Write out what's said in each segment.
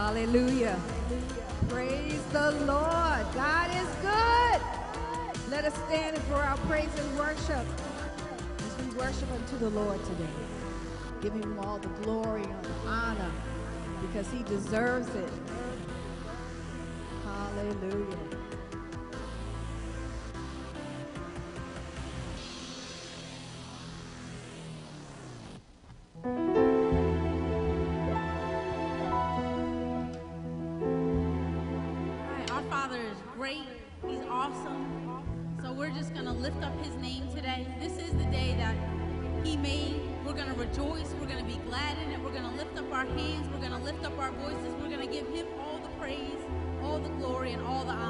Hallelujah. Praise the Lord. God is good. Let us stand for our praise and worship as we worship unto the Lord today. Give him all the glory and the honor because he deserves it. Our hands. We're going to lift up our voices. We're going to give him all the praise, all the glory, and all the honor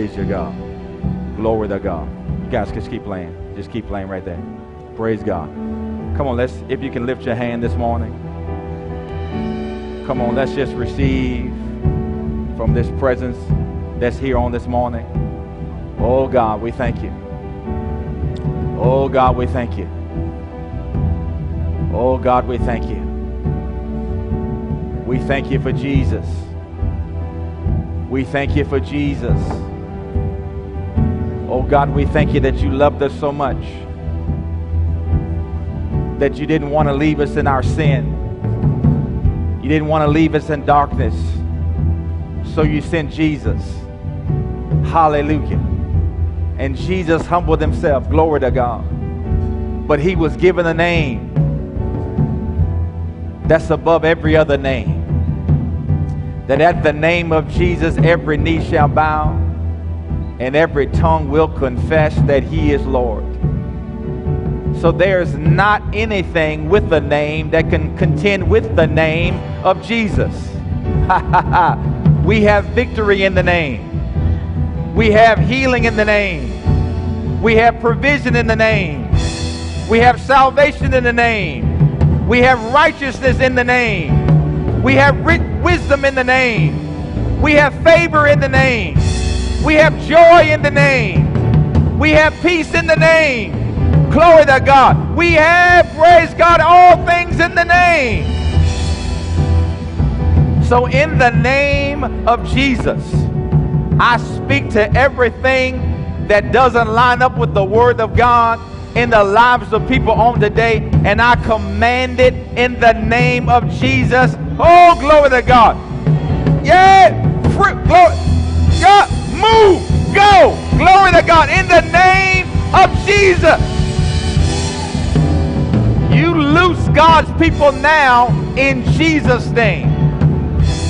Praise your God. Glory to God. You guys just keep playing. Just keep playing right there. Praise God. Come on, let's if you can lift your hand this morning. Come on, let's just receive from this presence that's here on this morning. Oh God, we thank you. Oh God, we thank you. Oh God, we thank you. We thank you for Jesus. We thank you for Jesus. Oh God, we thank you that you loved us so much that you didn't want to leave us in our sin. You didn't want to leave us in darkness. So you sent Jesus. Hallelujah. And Jesus humbled himself. Glory to God. But he was given a name that's above every other name. That at the name of Jesus, every knee shall bow and every tongue will confess that he is Lord. So there's not anything with the name that can contend with the name of Jesus. we have victory in the name. We have healing in the name. We have provision in the name. We have salvation in the name. We have righteousness in the name. We have wisdom in the name. We have favor in the name. We have joy in the name. We have peace in the name. Glory to God. We have, praise God, all things in the name. So, in the name of Jesus, I speak to everything that doesn't line up with the Word of God in the lives of people on today, and I command it in the name of Jesus. Oh, glory to God. Yeah, glory. Yeah, move, go. Glory to God in the name of Jesus. You loose God's people now in Jesus' name.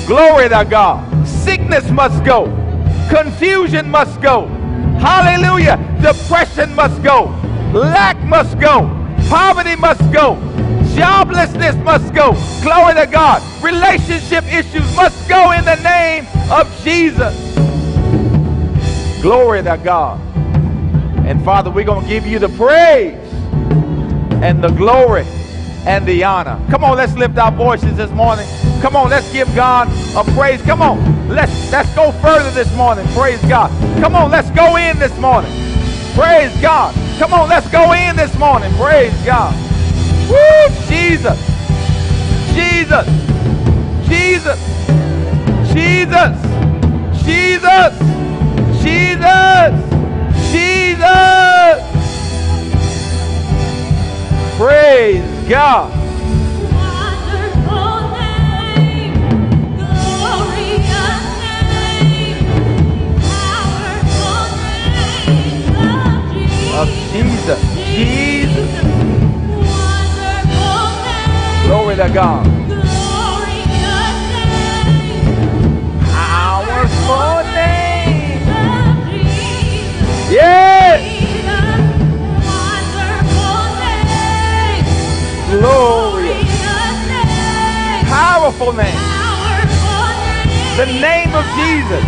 Glory to God. Sickness must go. Confusion must go. Hallelujah. Depression must go. Lack must go. Poverty must go. Joblessness must go. Glory to God. Relationship issues must go in the name of Jesus. Glory to God. And Father, we're going to give you the praise and the glory and the honor. Come on, let's lift our voices this morning. Come on, let's give God a praise. Come on, let's let's go further this morning. Praise God. Come on, let's go in this morning. Praise God. Come on, let's go in this morning. Praise God. Woo! Jesus. Jesus. Jesus. Jesus. Jesus. Jesus. Jesus. Praise God. Of Jesus. Jesus. Glory to God. Yes. glorious, powerful name. The name of Jesus.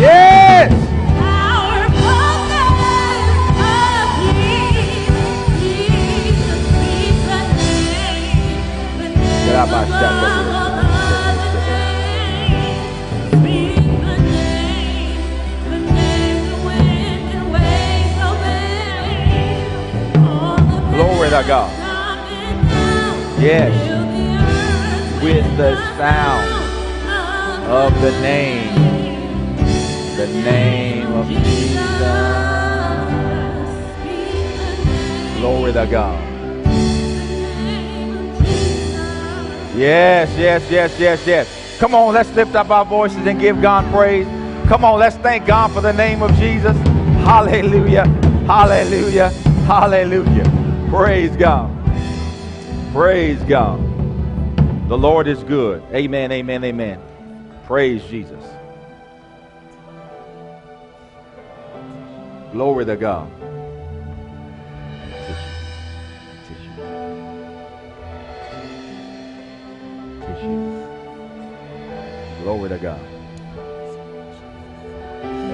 Yes. Glory to God. Yes. With the sound of the name. The name of Jesus. Glory to God. Yes, yes, yes, yes, yes. Come on, let's lift up our voices and give God praise. Come on, let's thank God for the name of Jesus. Hallelujah. Hallelujah. Hallelujah. Praise God. Praise God. The Lord is good. Amen, amen, amen. Praise Jesus. Glory to God. Glory to God.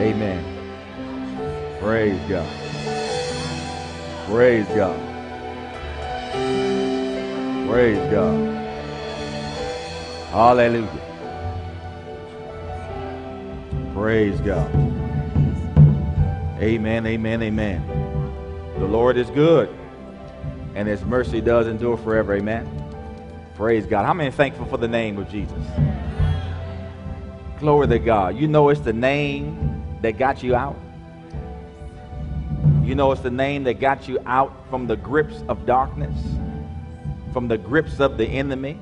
Amen. Praise God. Praise God. Praise God. Hallelujah. Praise God. Amen, amen, amen. The Lord is good, and His mercy does endure forever. Amen. Praise God. How many thankful for the name of Jesus? Glory to God. You know it's the name that got you out. You know it's the name that got you out from the grips of darkness, from the grips of the enemy.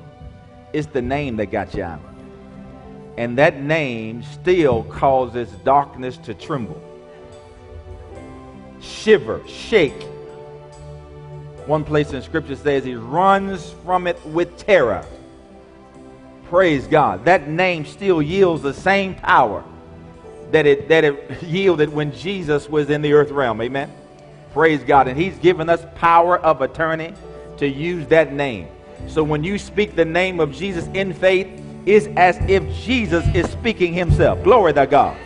It's the name that got you out. And that name still causes darkness to tremble, shiver, shake. One place in scripture says he runs from it with terror. Praise God. That name still yields the same power that it, that it yielded when Jesus was in the earth realm. Amen. Praise God. And he's given us power of attorney to use that name. So when you speak the name of Jesus in faith, it's as if Jesus is speaking himself. Glory to God.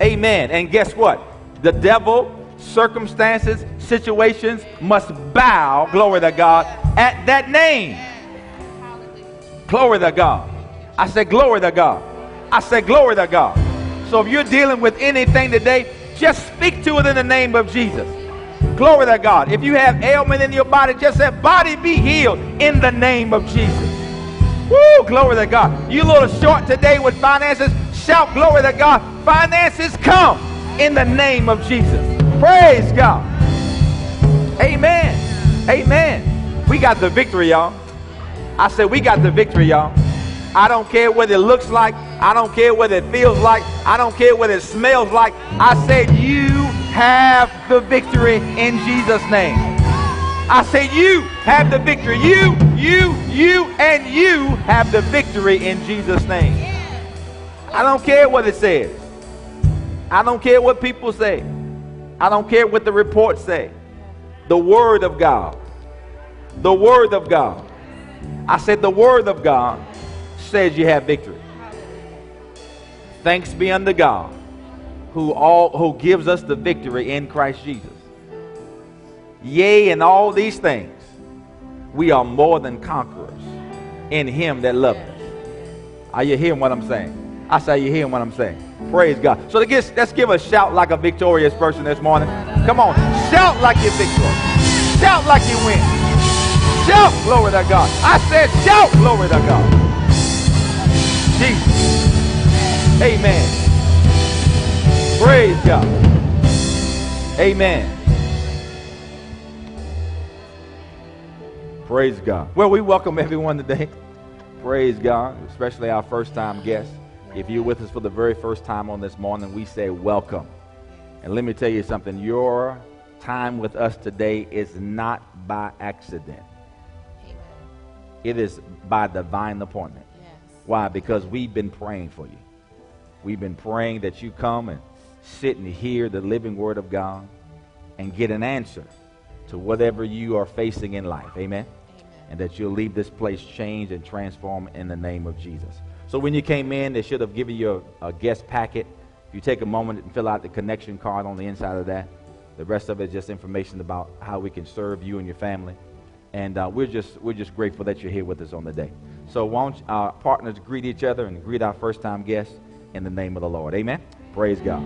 Amen. And guess what? The devil, circumstances, situations must bow, glory to God, at that name. Glory to God. I said, Glory to God. I said, Glory to God. So if you're dealing with anything today, just speak to it in the name of Jesus. Glory to God. If you have ailment in your body, just say, Body be healed in the name of Jesus. Woo, glory to God. You little short today with finances, shout glory to God. Finances come in the name of Jesus. Praise God. Amen. Amen. We got the victory, y'all. I said, We got the victory, y'all. I don't care what it looks like. I don't care what it feels like. I don't care what it smells like. I said, You have the victory in Jesus' name. I said, You have the victory. You, you, you, and you have the victory in Jesus' name. I don't care what it says. I don't care what people say. I don't care what the reports say. The Word of God. The Word of God. I said, The Word of God says you have victory. Thanks be unto God who all who gives us the victory in Christ Jesus. Yea, in all these things, we are more than conquerors in him that loved us. Are you hearing what I'm saying? I say you hearing what I'm saying. Praise God. So let's, let's give a shout like a victorious person this morning. Come on. Shout like you're victorious. Shout like you win. Shout glory to God. I said shout glory to God. Jesus. Amen. Praise God. Amen. Praise God. Well, we welcome everyone today. Praise God, especially our first time guests. If you're with us for the very first time on this morning, we say welcome. And let me tell you something your time with us today is not by accident, it is by divine appointment. Why? Because we've been praying for you. We've been praying that you come and sit and hear the living word of God and get an answer to whatever you are facing in life. Amen? Amen. And that you'll leave this place changed and transformed in the name of Jesus. So when you came in, they should have given you a, a guest packet. If you take a moment and fill out the connection card on the inside of that, the rest of it is just information about how we can serve you and your family. And uh, we're just we're just grateful that you're here with us on the day. So why don't our partners greet each other and greet our first time guests in the name of the Lord. Amen. Praise God.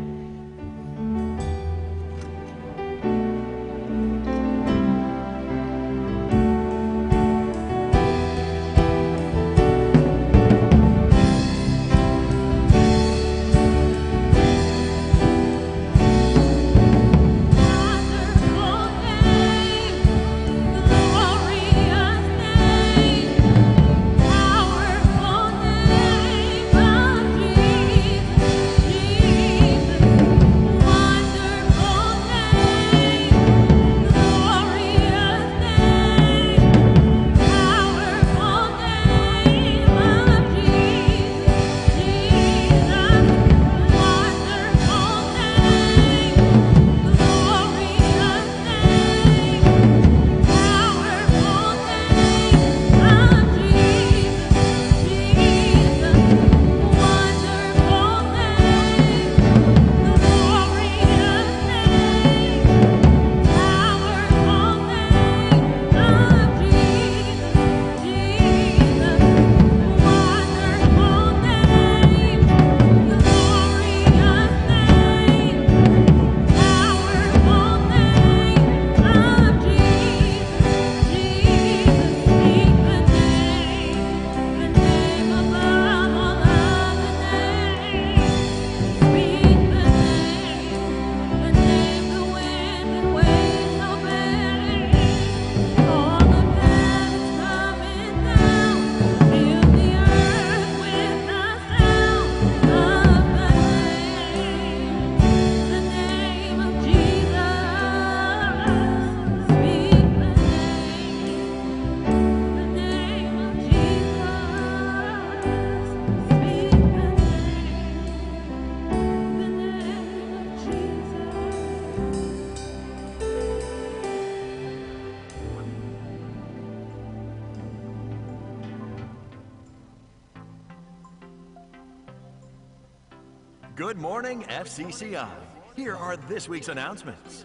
FCCI. Here are this week's announcements.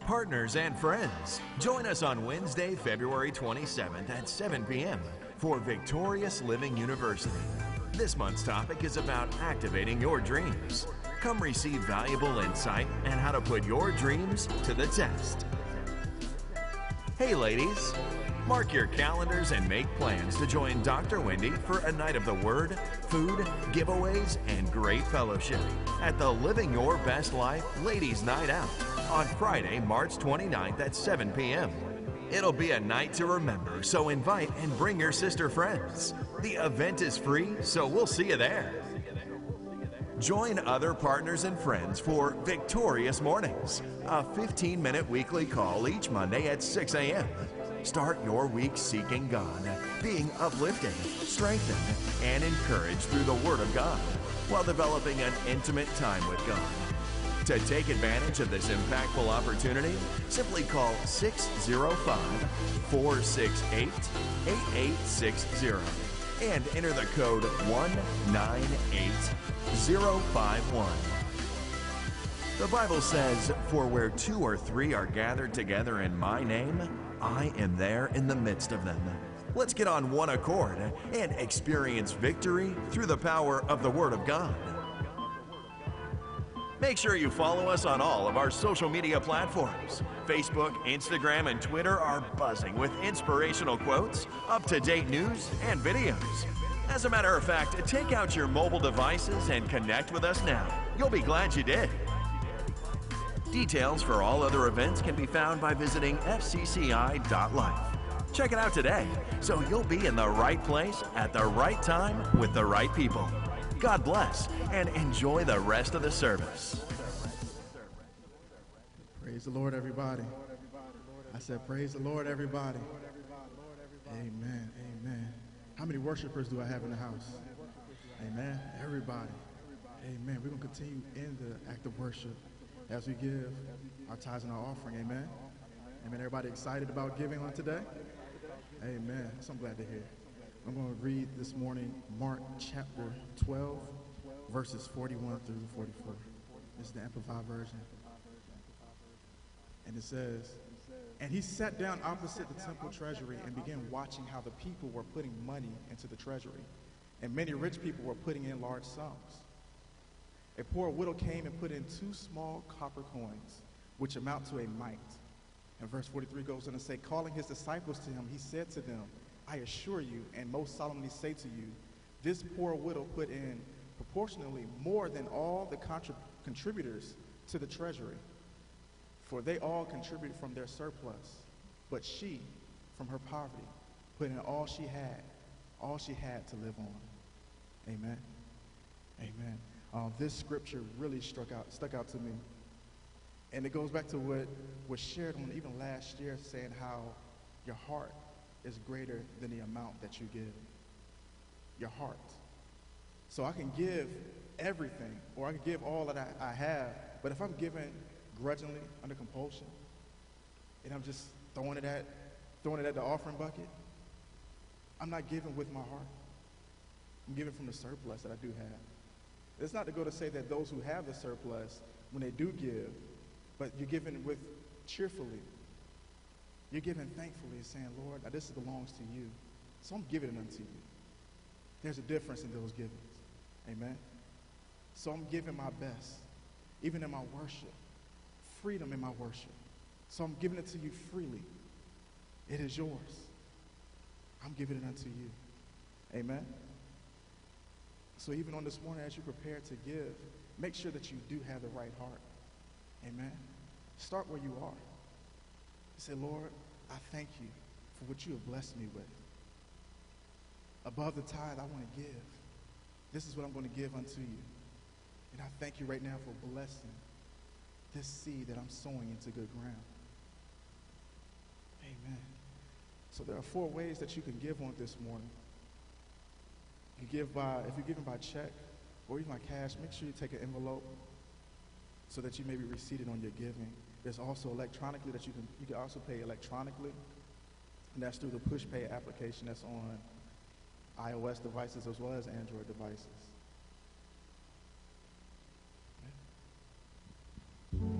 Partners and friends, join us on Wednesday, February 27th at 7 p.m. for Victorious Living University. This month's topic is about activating your dreams. Come receive valuable insight and how to put your dreams to the test. Hey, ladies, mark your calendars and make plans to join Dr. Wendy for a night of the Word, food, giveaways, and great fellowship at the Living Your Best Life Ladies Night Out on Friday, March 29th at 7 p.m. It'll be a night to remember, so invite and bring your sister friends. The event is free, so we'll see you there. Join other partners and friends for Victorious Mornings, a 15 minute weekly call each Monday at 6 a.m. Start your week seeking God, being uplifted, strengthened, and encouraged through the Word of God while developing an intimate time with God. To take advantage of this impactful opportunity, simply call 605 468 8860 and enter the code 198051. The Bible says, For where two or three are gathered together in my name, I am there in the midst of them. Let's get on one accord and experience victory through the power of the Word of God. Make sure you follow us on all of our social media platforms. Facebook, Instagram, and Twitter are buzzing with inspirational quotes, up to date news, and videos. As a matter of fact, take out your mobile devices and connect with us now. You'll be glad you did. Details for all other events can be found by visiting fcci.life. Check it out today so you'll be in the right place at the right time with the right people. God bless and enjoy the rest of the service. Praise the Lord, everybody. I said, Praise the Lord, everybody. Amen. Amen. How many worshipers do I have in the house? Amen. Everybody. Amen. We're going to continue in the act of worship as we give our tithes and our offering. Amen. Amen. Everybody excited about giving on today? Amen. So I'm glad to hear. I'm going to read this morning Mark chapter 12, verses 41 through 44. This is the Amplified Version. And it says, And he sat down opposite the temple treasury and began watching how the people were putting money into the treasury. And many rich people were putting in large sums. A poor widow came and put in two small copper coins, which amount to a mite. And verse 43 goes on to say, Calling his disciples to him, he said to them, I assure you, and most solemnly say to you, this poor widow put in proportionally more than all the contrib- contributors to the treasury. For they all contributed from their surplus, but she, from her poverty, put in all she had, all she had to live on. Amen. Amen. Um, this scripture really struck out, stuck out to me. And it goes back to what was shared on even last year, saying how your heart is greater than the amount that you give. Your heart. So I can give everything, or I can give all that I, I have, but if I'm giving grudgingly under compulsion, and I'm just throwing it at throwing it at the offering bucket, I'm not giving with my heart. I'm giving from the surplus that I do have. It's not to go to say that those who have the surplus, when they do give, but you're giving with cheerfully. You're giving thankfully saying, Lord, this belongs to you. So I'm giving it unto you. There's a difference in those givings. Amen. So I'm giving my best, even in my worship. Freedom in my worship. So I'm giving it to you freely. It is yours. I'm giving it unto you. Amen. So even on this morning, as you prepare to give, make sure that you do have the right heart. Amen. Start where you are. Say, Lord, I thank you for what you have blessed me with. Above the tithe, I want to give. This is what I'm going to give unto you. And I thank you right now for blessing this seed that I'm sowing into good ground. Amen. So there are four ways that you can give on this morning. You give by, if you're giving by check or even by cash, make sure you take an envelope so that you may be receipted on your giving. There's also electronically that you can, you can also pay electronically. And that's through the Pushpay application that's on iOS devices as well as Android devices. Yeah.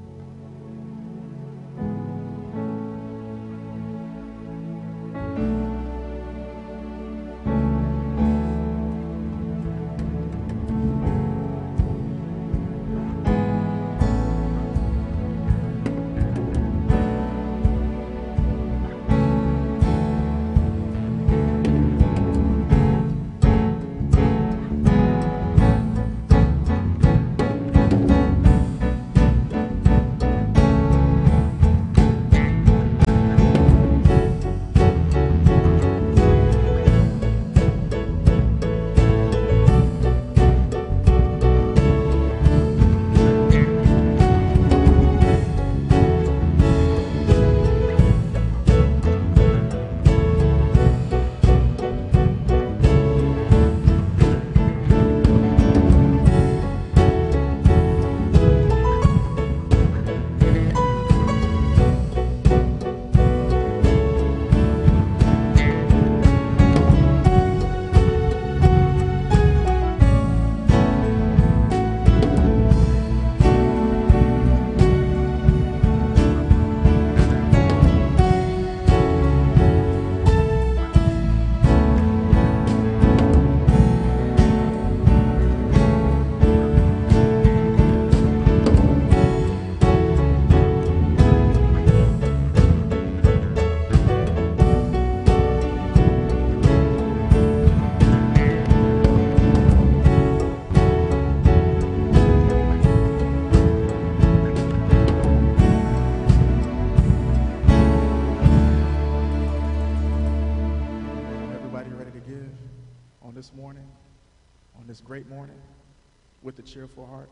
Heart,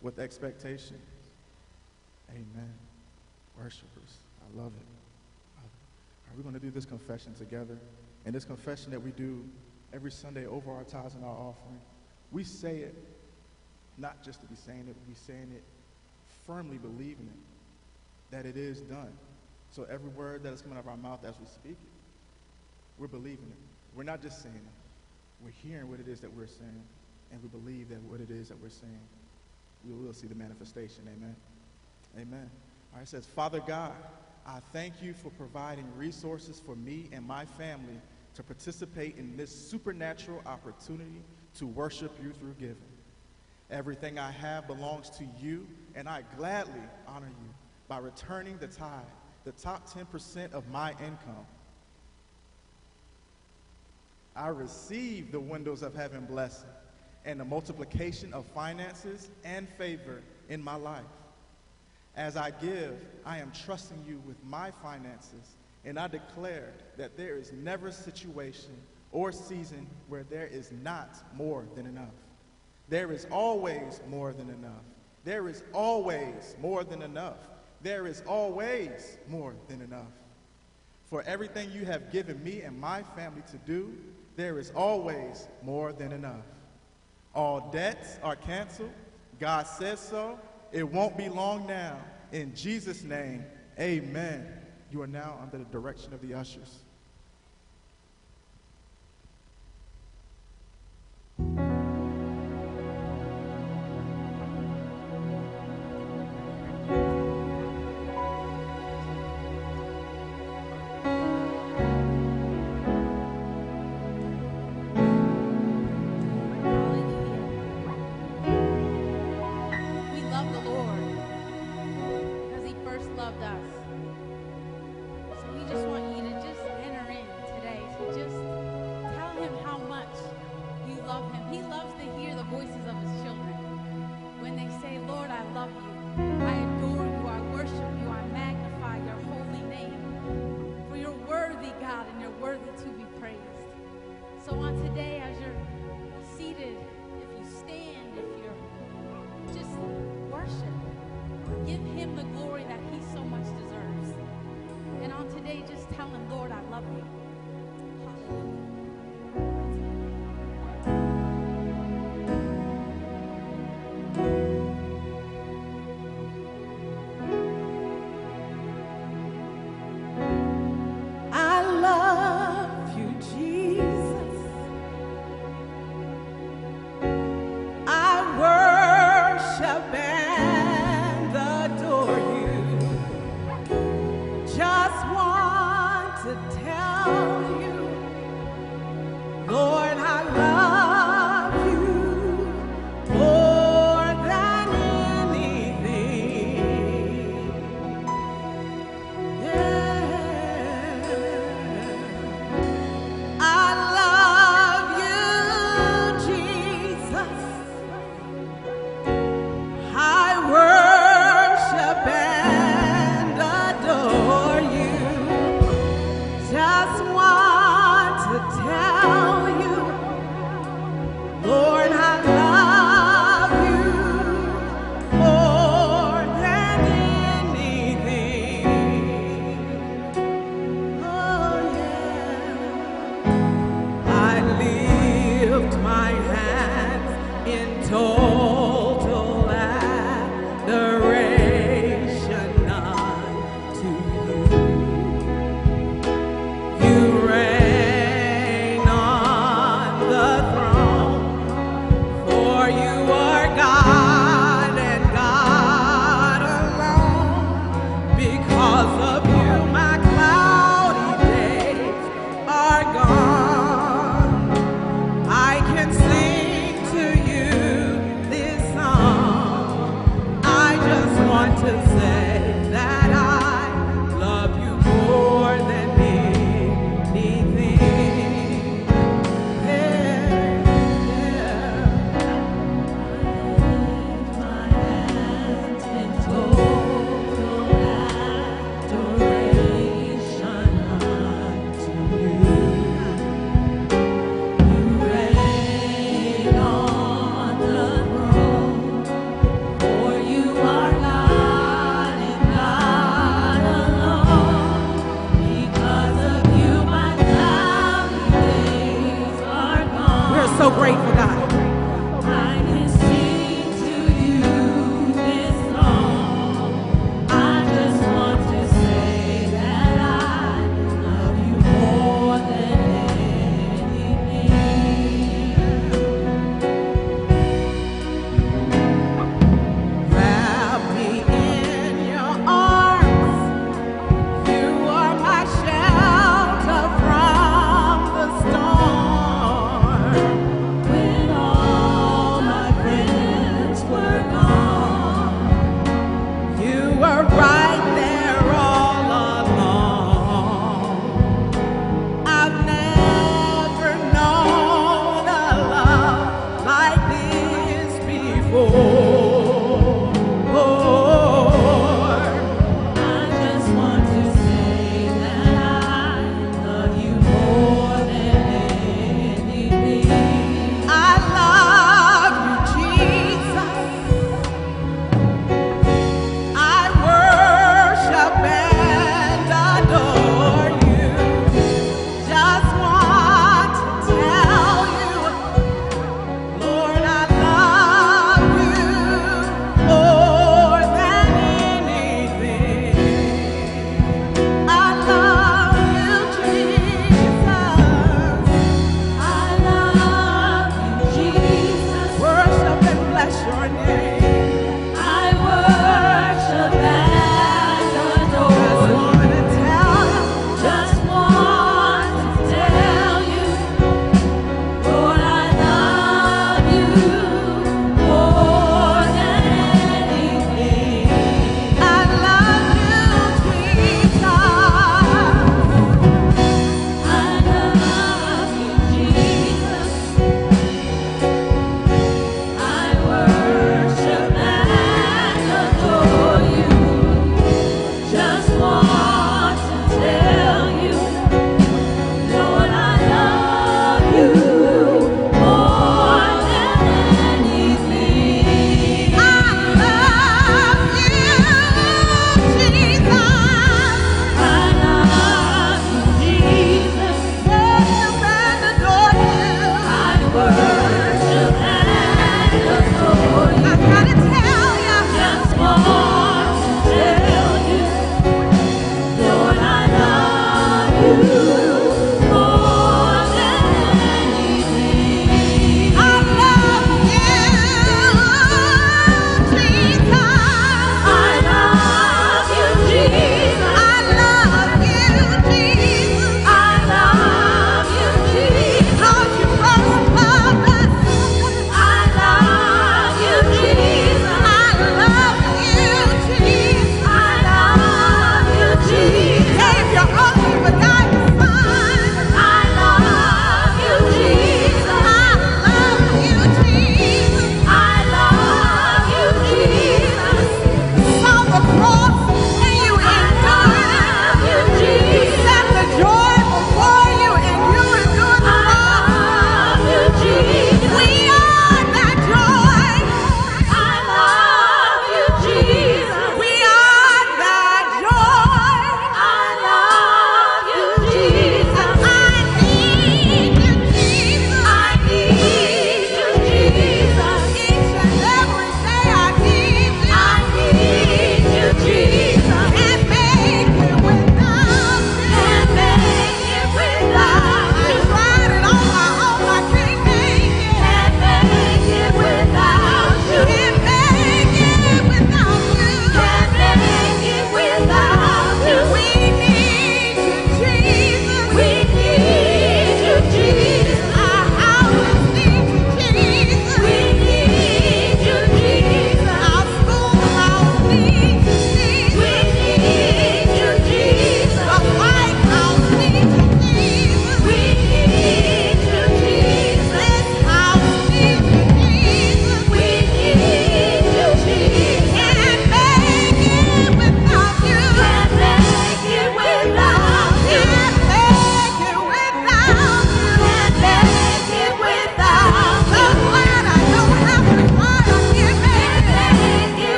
with expectation. Amen. Worshipers, I love it. Are we're going to do this confession together. And this confession that we do every Sunday over our tithes and our offering, we say it not just to be saying it, we saying it firmly believing it, that it is done. So every word that is coming out of our mouth as we speak it, we're believing it. We're not just saying it. We're hearing what it is that we're saying, and we believe that what it is that we're saying, we will see the manifestation. Amen. Amen. All right, it says, Father God, I thank you for providing resources for me and my family to participate in this supernatural opportunity to worship you through giving. Everything I have belongs to you, and I gladly honor you by returning the tithe, the top 10% of my income. I receive the windows of heaven blessing and the multiplication of finances and favor in my life. As I give, I am trusting you with my finances, and I declare that there is never a situation or season where there is not more than enough. There is always more than enough. There is always more than enough. There is always more than enough. For everything you have given me and my family to do, there is always more than enough. All debts are canceled. God says so. It won't be long now. In Jesus' name, amen. You are now under the direction of the ushers. Give him the glory that he so much deserves. And on today, just tell him, Lord, I love you. Hallelujah.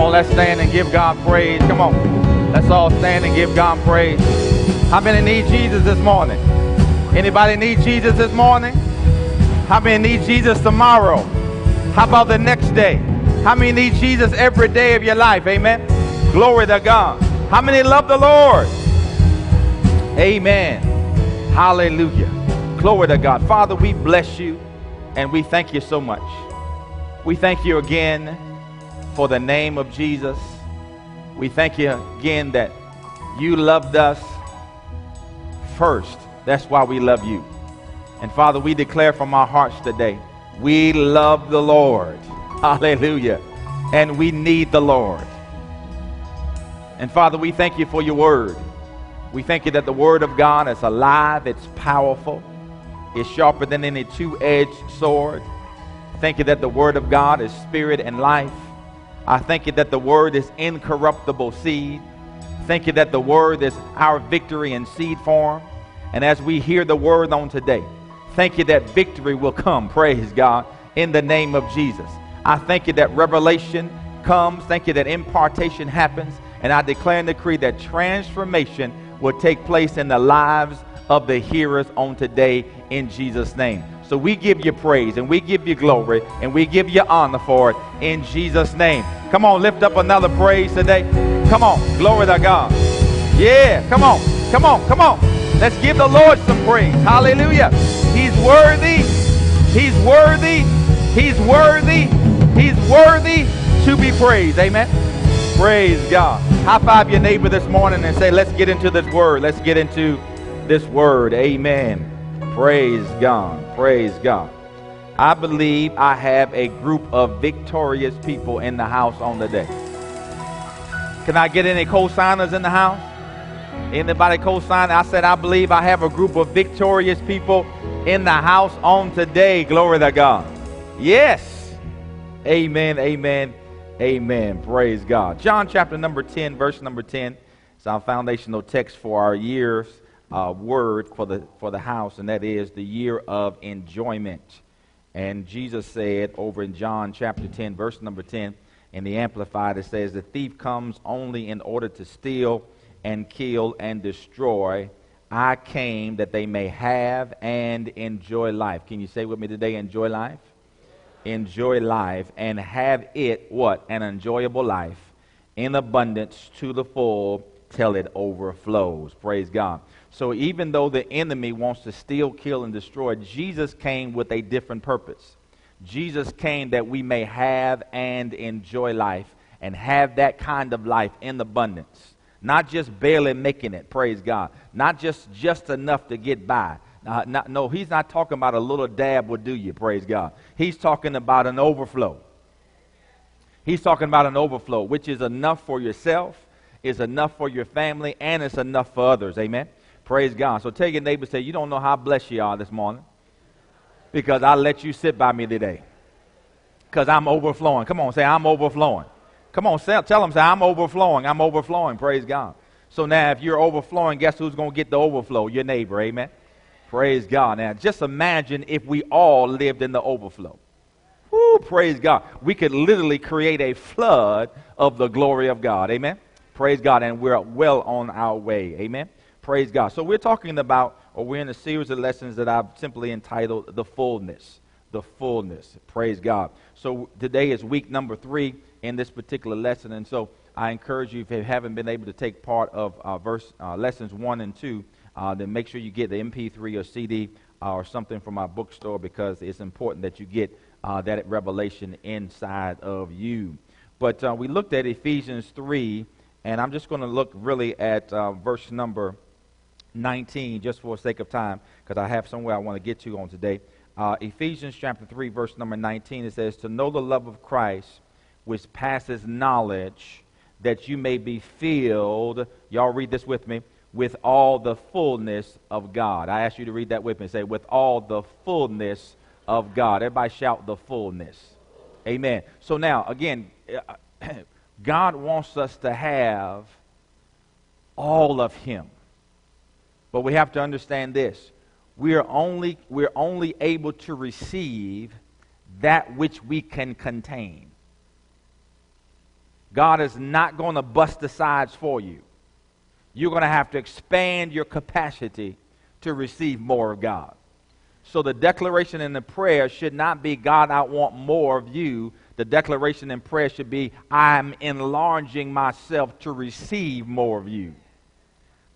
Come on, let's stand and give God praise. Come on. Let's all stand and give God praise. How many need Jesus this morning? Anybody need Jesus this morning? How many need Jesus tomorrow? How about the next day? How many need Jesus every day of your life? Amen. Glory to God. How many love the Lord? Amen. Hallelujah. Glory to God. Father, we bless you and we thank you so much. We thank you again for the name of Jesus. We thank you again that you loved us first. That's why we love you. And Father, we declare from our hearts today, we love the Lord. Hallelujah. And we need the Lord. And Father, we thank you for your word. We thank you that the word of God is alive, it's powerful, it's sharper than any two edged sword Thank you that the Word of God is spirit and life. I thank you that the Word is incorruptible seed. Thank you that the Word is our victory in seed form. And as we hear the Word on today, thank you that victory will come, praise God, in the name of Jesus. I thank you that revelation comes. Thank you that impartation happens. And I declare and decree that transformation will take place in the lives of the hearers on today in Jesus' name. So we give you praise and we give you glory and we give you honor for it in Jesus' name. Come on, lift up another praise today. Come on, glory to God. Yeah, come on, come on, come on. Let's give the Lord some praise. Hallelujah. He's worthy. He's worthy. He's worthy. He's worthy to be praised. Amen. Praise God. High five your neighbor this morning and say, let's get into this word. Let's get into this word. Amen. Praise God. Praise God. I believe I have a group of victorious people in the house on the day. Can I get any co-signers in the house? Anybody co-sign? I said I believe I have a group of victorious people in the house on today. Glory to God. Yes. Amen. Amen. Amen. Praise God. John chapter number 10, verse number 10 is our foundational text for our year's uh, word for the, for the house, and that is the year of enjoyment. And Jesus said over in John chapter 10, verse number 10, in the Amplified, it says, The thief comes only in order to steal and kill and destroy. I came that they may have and enjoy life. Can you say with me today, enjoy life? enjoy life and have it what? An enjoyable life in abundance to the full till it overflows. Praise God. So even though the enemy wants to steal, kill, and destroy, Jesus came with a different purpose. Jesus came that we may have and enjoy life and have that kind of life in abundance. Not just barely making it, praise God. Not just just enough to get by, uh, not, no, he's not talking about a little dab will do you, praise God. He's talking about an overflow. He's talking about an overflow, which is enough for yourself, is enough for your family, and it's enough for others. Amen. Praise God. So tell your neighbor, say, You don't know how blessed you are this morning because I let you sit by me today. Because I'm overflowing. Come on, say, I'm overflowing. Come on, say, tell them, say, I'm overflowing. I'm overflowing. Praise God. So now, if you're overflowing, guess who's going to get the overflow? Your neighbor. Amen. Praise God. Now, just imagine if we all lived in the overflow. Woo, praise God. We could literally create a flood of the glory of God. Amen. Praise God. And we're well on our way. Amen. Praise God. So we're talking about, or we're in a series of lessons that I've simply entitled The Fullness. The Fullness. Praise God. So today is week number three in this particular lesson. And so I encourage you, if you haven't been able to take part of uh, verse uh, lessons one and two, uh, then make sure you get the MP3 or CD uh, or something from our bookstore because it's important that you get uh, that revelation inside of you. But uh, we looked at Ephesians 3, and I'm just going to look really at verse number 19 just for the sake of time because I have somewhere I want to get to on today. Uh, Ephesians chapter 3, verse number 19, it says, To know the love of Christ which passes knowledge, that you may be filled. Y'all read this with me with all the fullness of God. I ask you to read that with me. Say, with all the fullness of God. Everybody shout the fullness. Amen. So now, again, God wants us to have all of Him. But we have to understand this. We are only, we're only able to receive that which we can contain. God is not going to bust the sides for you you're going to have to expand your capacity to receive more of God. So the declaration in the prayer should not be, God, I want more of you. The declaration in prayer should be, I'm enlarging myself to receive more of you.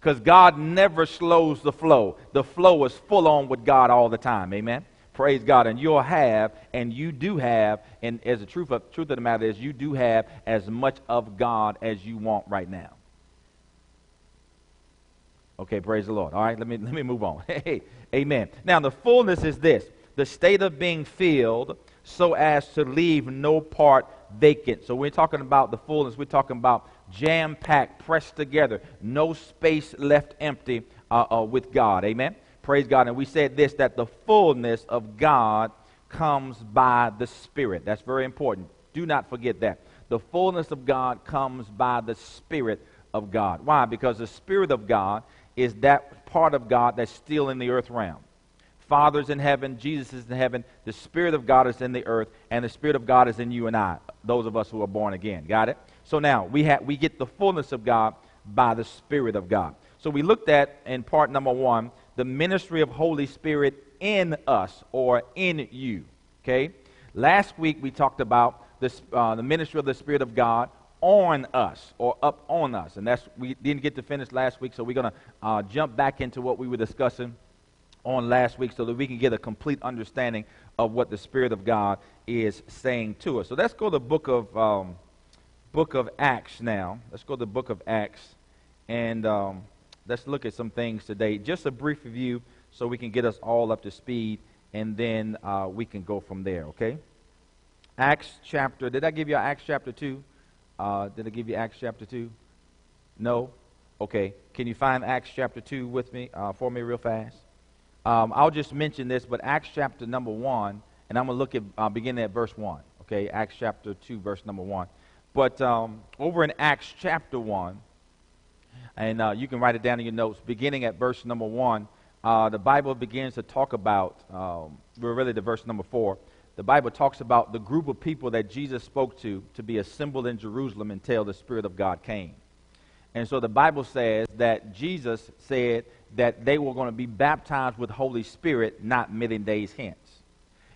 Because God never slows the flow. The flow is full on with God all the time. Amen. Praise God. And you'll have, and you do have, and as the truth of, truth of the matter is, you do have as much of God as you want right now. Okay, praise the Lord. All right, let me, let me move on. Hey, amen. Now, the fullness is this the state of being filled so as to leave no part vacant. So, we're talking about the fullness, we're talking about jam packed, pressed together, no space left empty uh, uh, with God. Amen. Praise God. And we said this that the fullness of God comes by the Spirit. That's very important. Do not forget that. The fullness of God comes by the Spirit of God. Why? Because the Spirit of God is that part of God that's still in the earth realm. Father's in heaven, Jesus is in heaven, the Spirit of God is in the earth, and the Spirit of God is in you and I, those of us who are born again. Got it? So now we, ha- we get the fullness of God by the Spirit of God. So we looked at in part number one the ministry of Holy Spirit in us or in you. Okay? Last week we talked about this, uh, the ministry of the Spirit of God on us or up on us. And that's we didn't get to finish last week, so we're going to uh, jump back into what we were discussing on last week so that we can get a complete understanding of what the Spirit of God is saying to us. So let's go to the book of um, book of Acts now. Let's go to the book of Acts and um, let's look at some things today. Just a brief review so we can get us all up to speed, and then uh, we can go from there. Okay. Acts chapter. Did I give you Acts chapter two? Uh, did I give you Acts chapter 2? No? Okay. Can you find Acts chapter 2 with me, uh, for me, real fast? Um, I'll just mention this, but Acts chapter number 1, and I'm going to look at, uh, beginning at verse 1. Okay, Acts chapter 2, verse number 1. But um, over in Acts chapter 1, and uh, you can write it down in your notes, beginning at verse number 1, uh, the Bible begins to talk about, um, we're really the verse number 4. The Bible talks about the group of people that Jesus spoke to to be assembled in Jerusalem until the Spirit of God came. And so the Bible says that Jesus said that they were going to be baptized with Holy Spirit not many days hence.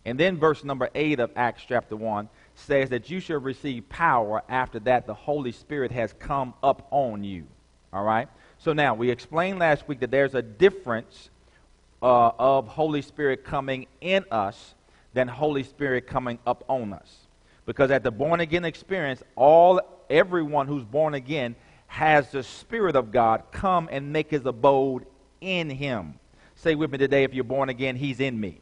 And then verse number 8 of Acts chapter 1 says that you shall receive power after that the Holy Spirit has come up on you. All right? So now, we explained last week that there's a difference uh, of Holy Spirit coming in us than Holy Spirit coming up on us. Because at the born again experience, all everyone who's born again has the Spirit of God come and make his abode in him. Say with me today, if you're born again, he's in me.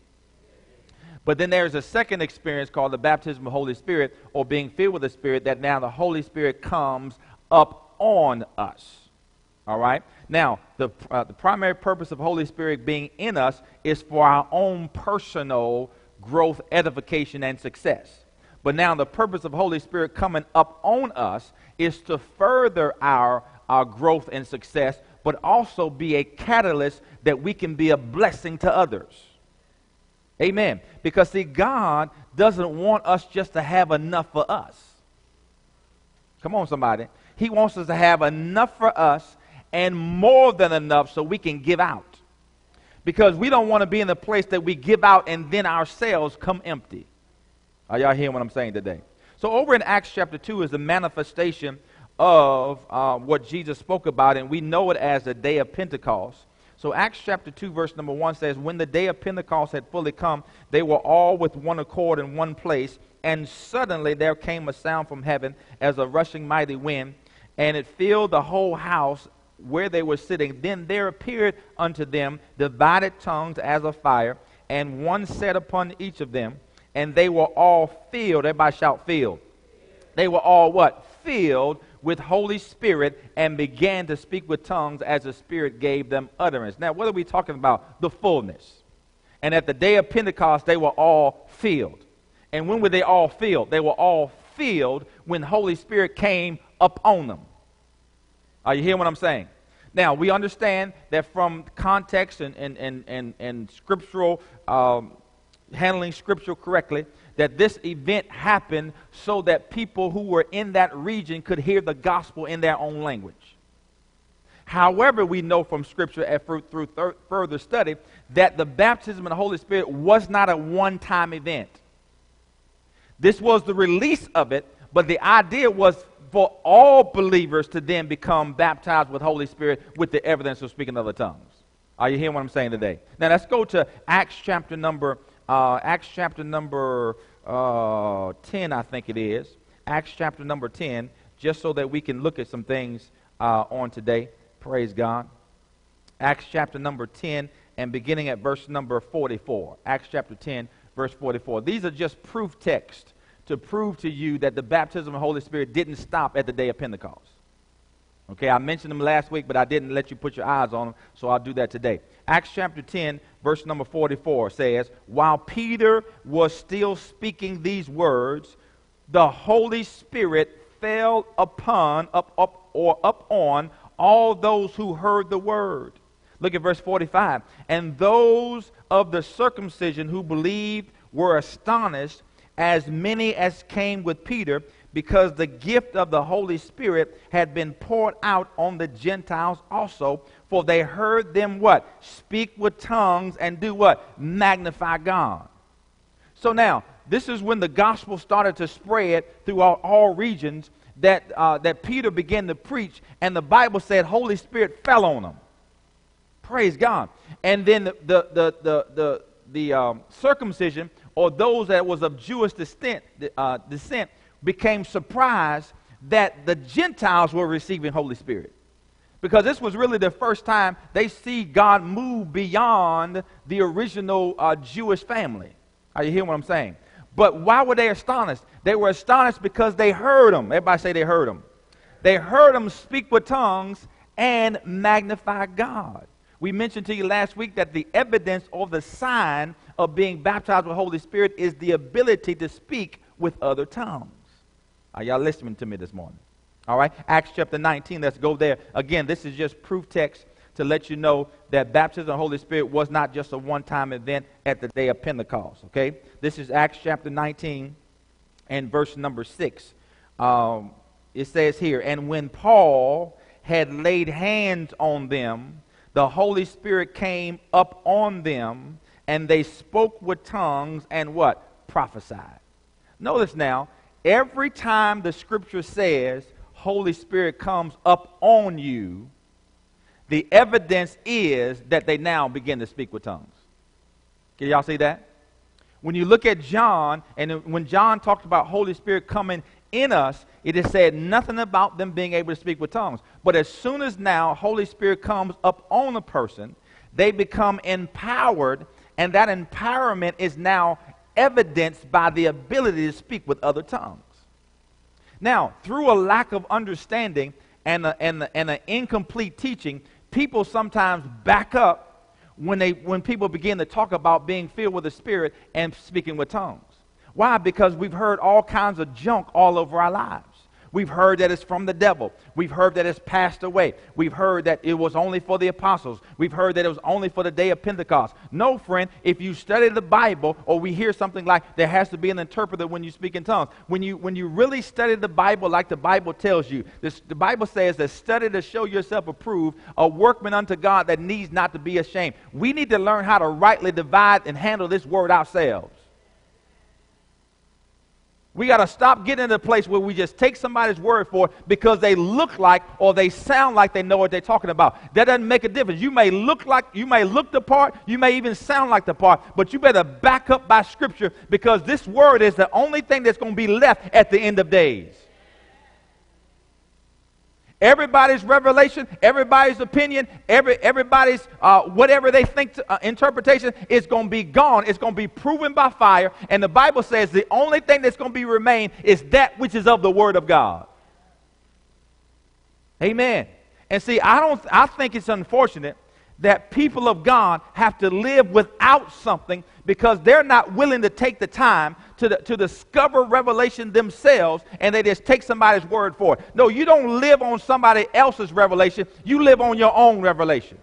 But then there's a second experience called the baptism of the Holy Spirit or being filled with the Spirit that now the Holy Spirit comes up on us. All right? Now, the, uh, the primary purpose of Holy Spirit being in us is for our own personal growth, edification, and success. But now the purpose of Holy Spirit coming up on us is to further our, our growth and success, but also be a catalyst that we can be a blessing to others. Amen. Because, see, God doesn't want us just to have enough for us. Come on, somebody. He wants us to have enough for us and more than enough so we can give out. Because we don't want to be in the place that we give out and then ourselves come empty. Are y'all hearing what I'm saying today? So, over in Acts chapter 2 is the manifestation of uh, what Jesus spoke about, and we know it as the day of Pentecost. So Acts chapter 2, verse number 1 says, When the day of Pentecost had fully come, they were all with one accord in one place, and suddenly there came a sound from heaven as a rushing mighty wind, and it filled the whole house where they were sitting. Then there appeared unto them divided tongues as of fire, and one sat upon each of them, and they were all filled. Everybody shout, filled. They were all what? Filled with Holy Spirit and began to speak with tongues as the Spirit gave them utterance. Now, what are we talking about? The fullness. And at the day of Pentecost, they were all filled. And when were they all filled? They were all filled when Holy Spirit came upon them. Are you hearing what I'm saying? Now, we understand that from context and, and, and, and, and scriptural, um, handling scripture correctly, that this event happened so that people who were in that region could hear the gospel in their own language. However, we know from Scripture through further study that the baptism of the Holy Spirit was not a one time event. This was the release of it, but the idea was for all believers to then become baptized with Holy Spirit with the evidence of speaking other tongues. Are you hearing what I'm saying today? Now let's go to Acts chapter number uh, Acts chapter number uh, 10, I think it is. Acts chapter number 10, just so that we can look at some things uh, on today. Praise God. Acts chapter number 10 and beginning at verse number 44. Acts chapter 10, verse 44. These are just proof texts to prove to you that the baptism of the Holy Spirit didn't stop at the day of Pentecost. Okay, I mentioned them last week, but I didn't let you put your eyes on them, so I'll do that today. Acts chapter 10, verse number 44 says, While Peter was still speaking these words, the Holy Spirit fell upon, up, up, or up on all those who heard the word. Look at verse 45. And those of the circumcision who believed were astonished, as many as came with Peter, because the gift of the Holy Spirit had been poured out on the Gentiles also, for they heard them what? Speak with tongues and do what? Magnify God. So now, this is when the gospel started to spread throughout all regions that, uh, that Peter began to preach, and the Bible said Holy Spirit fell on them. Praise God. And then the, the, the, the, the, the um, circumcision, or those that was of Jewish descent, uh, descent, became surprised that the Gentiles were receiving Holy Spirit because this was really the first time they see God move beyond the original uh, Jewish family. Are you hearing what I'm saying? But why were they astonished? They were astonished because they heard him. Everybody say they heard him. They heard him speak with tongues and magnify God. We mentioned to you last week that the evidence or the sign of being baptized with Holy Spirit is the ability to speak with other tongues. Are y'all listening to me this morning? All right, Acts chapter 19, let's go there. Again, this is just proof text to let you know that baptism of the Holy Spirit was not just a one time event at the day of Pentecost. Okay? This is Acts chapter 19 and verse number 6. Um, it says here, And when Paul had laid hands on them, the Holy Spirit came up on them, and they spoke with tongues and what? Prophesied. Notice now, every time the scripture says Holy Spirit comes up on you, the evidence is that they now begin to speak with tongues. Can y'all see that? When you look at John, and when John talked about Holy Spirit coming in us, it is said nothing about them being able to speak with tongues. But as soon as now Holy Spirit comes up on a person, they become empowered, and that empowerment is now evidenced by the ability to speak with other tongues. Now, through a lack of understanding and, and, and an incomplete teaching, people sometimes back up when, they, when people begin to talk about being filled with the Spirit and speaking with tongues. Why? Because we've heard all kinds of junk all over our lives. We've heard that it's from the devil. We've heard that it's passed away. We've heard that it was only for the apostles. We've heard that it was only for the day of Pentecost. No, friend, if you study the Bible or we hear something like there has to be an interpreter when you speak in tongues, when you, when you really study the Bible like the Bible tells you, this, the Bible says that study to show yourself approved, a workman unto God that needs not to be ashamed. We need to learn how to rightly divide and handle this word ourselves. We got to stop getting into a place where we just take somebody's word for it because they look like or they sound like they know what they're talking about. That doesn't make a difference. You may look like, you may look the part, you may even sound like the part, but you better back up by Scripture because this word is the only thing that's going to be left at the end of days. Everybody's revelation, everybody's opinion, every, everybody's uh, whatever they think to, uh, interpretation is going to be gone. It's going to be proven by fire. And the Bible says the only thing that's going to be remain is that which is of the Word of God. Amen. And see, I don't. I think it's unfortunate that people of God have to live without something because they're not willing to take the time to, the, to discover revelation themselves and they just take somebody's word for it. No, you don't live on somebody else's revelation, you live on your own revelation.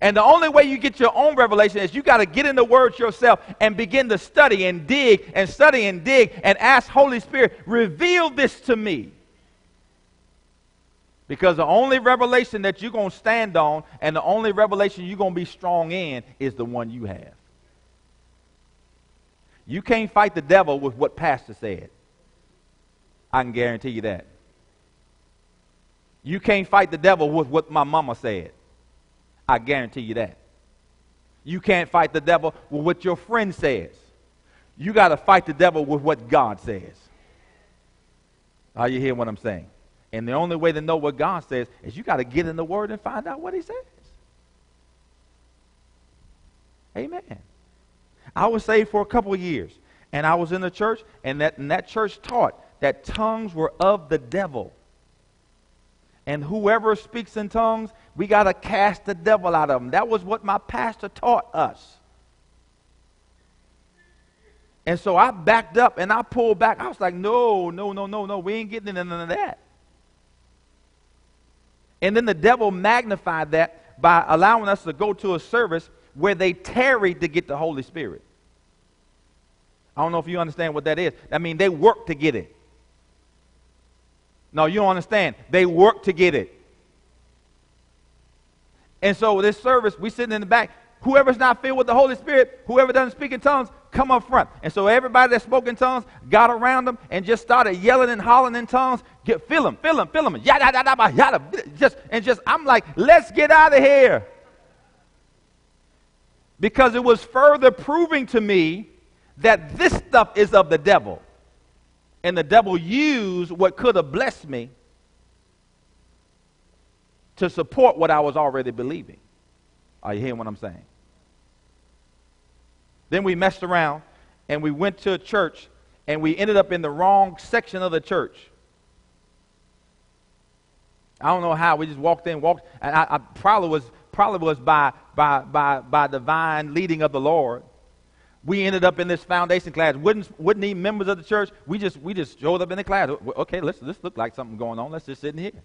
And the only way you get your own revelation is you got to get in the Word yourself and begin to study and dig and study and dig and ask Holy Spirit, reveal this to me. Because the only revelation that you're going to stand on and the only revelation you're going to be strong in is the one you have. You can't fight the devil with what pastor said. I can guarantee you that. You can't fight the devil with what my mama said. I guarantee you that. You can't fight the devil with what your friend says. You got to fight the devil with what God says. Are you hearing what I'm saying? And the only way to know what God says is you got to get in the Word and find out what He says. Amen. I was saved for a couple of years, and I was in the church, and that, and that church taught that tongues were of the devil. And whoever speaks in tongues, we got to cast the devil out of them. That was what my pastor taught us. And so I backed up and I pulled back. I was like, no, no, no, no, no. We ain't getting into none of that. And then the devil magnified that by allowing us to go to a service where they tarried to get the Holy Spirit. I don't know if you understand what that is. I mean, they work to get it. No, you don't understand. They work to get it. And so this service, we sitting in the back. Whoever's not filled with the Holy Spirit, whoever doesn't speak in tongues, come up front. And so everybody that spoke in tongues got around them and just started yelling and hollering in tongues. Get, fill them, fill them, fill them. Yada, yada, yada, yada. Just, and just, I'm like, let's get out of here. Because it was further proving to me that this stuff is of the devil. And the devil used what could have blessed me to support what I was already believing. Are you hearing what I'm saying? Then we messed around and we went to a church, and we ended up in the wrong section of the church. I don't know how. We just walked in, walked, and I, I probably was probably was by by by by divine leading of the Lord. We ended up in this foundation class. Wouldn't wouldn't even members of the church. We just we just showed up in the class. Okay, let's this look like something going on. Let's just sit in here.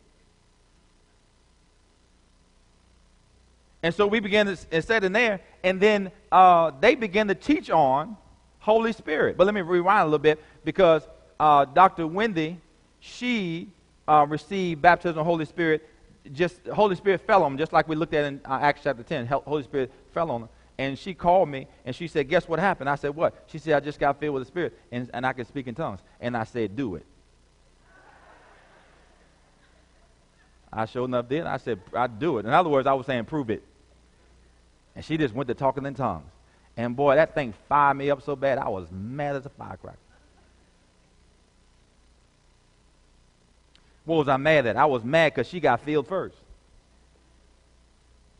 And so we began to sit in there, and then uh, they began to teach on Holy Spirit. But let me rewind a little bit because uh, Dr. Wendy, she uh, received baptism of Holy Spirit. Just Holy Spirit fell on them, just like we looked at in uh, Acts chapter 10. Holy Spirit fell on them. And she called me and she said, Guess what happened? I said, What? She said, I just got filled with the Spirit and, and I can speak in tongues. And I said, Do it. I sure enough did. I said, I'd do it. In other words, I was saying, Prove it. And she just went to talking in tongues. And boy, that thing fired me up so bad, I was mad as a firecracker. What was I mad at? I was mad because she got filled first.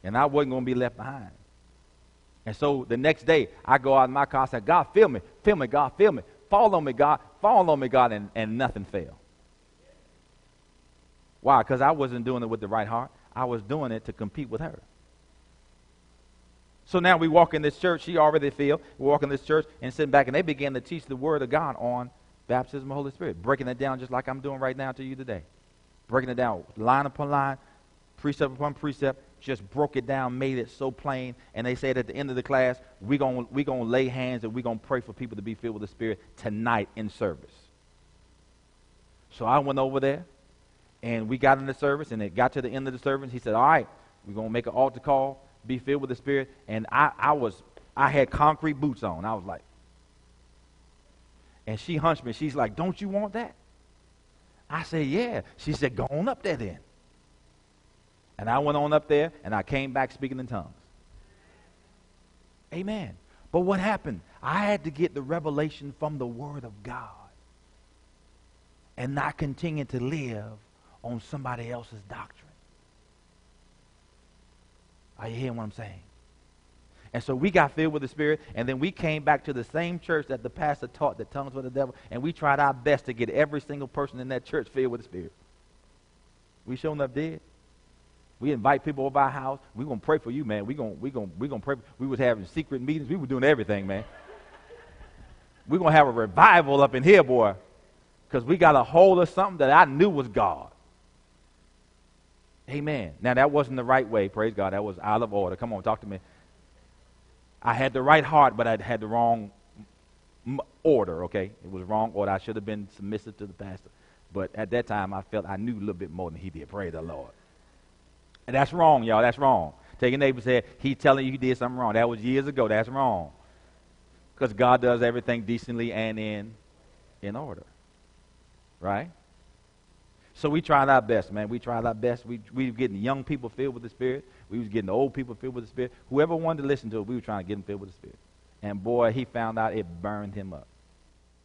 And I wasn't going to be left behind. And so the next day, I go out in my car, I said, God, fill me, fill me, God, fill me. Fall on me, God, fall on me, God, and, and nothing fell. Why? Because I wasn't doing it with the right heart. I was doing it to compete with her. So now we walk in this church. She already filled. We walk in this church and sitting back, and they began to teach the Word of God on baptism of the Holy Spirit, breaking it down just like I'm doing right now to you today. Breaking it down line upon line, precept upon precept, just broke it down, made it so plain. And they said at the end of the class, we're going we gonna lay hands and we're going to pray for people to be filled with the Spirit tonight in service. So I went over there, and we got in the service, and it got to the end of the service. He said, all right, we're going to make an altar call be filled with the Spirit. And I, I was, I had concrete boots on. I was like, and she hunched me. She's like, don't you want that? I said, yeah. She said, go on up there then. And I went on up there and I came back speaking in tongues. Amen. But what happened? I had to get the revelation from the Word of God and not continue to live on somebody else's doctrine. Are you hearing what I'm saying? And so we got filled with the Spirit, and then we came back to the same church that the pastor taught that tongues were the devil, and we tried our best to get every single person in that church filled with the Spirit. We sure enough did. We invite people over our house. We're gonna pray for you, man. We're gonna we gonna we gonna pray. We was having secret meetings. We were doing everything, man. We're gonna have a revival up in here, boy. Because we got a hold of something that I knew was God. Amen. Now, that wasn't the right way. Praise God. That was out of order. Come on, talk to me. I had the right heart, but I had the wrong order, okay? It was wrong order. I should have been submissive to the pastor. But at that time, I felt I knew a little bit more than he did. Praise the Lord. And that's wrong, y'all. That's wrong. Take your neighbor say, he's telling you he did something wrong. That was years ago. That's wrong. Because God does everything decently and in, in order. Right? So we tried our best, man. We tried our best. We, we were getting young people filled with the Spirit. We was getting old people filled with the Spirit. Whoever wanted to listen to it, we were trying to get them filled with the Spirit. And boy, he found out it burned him up.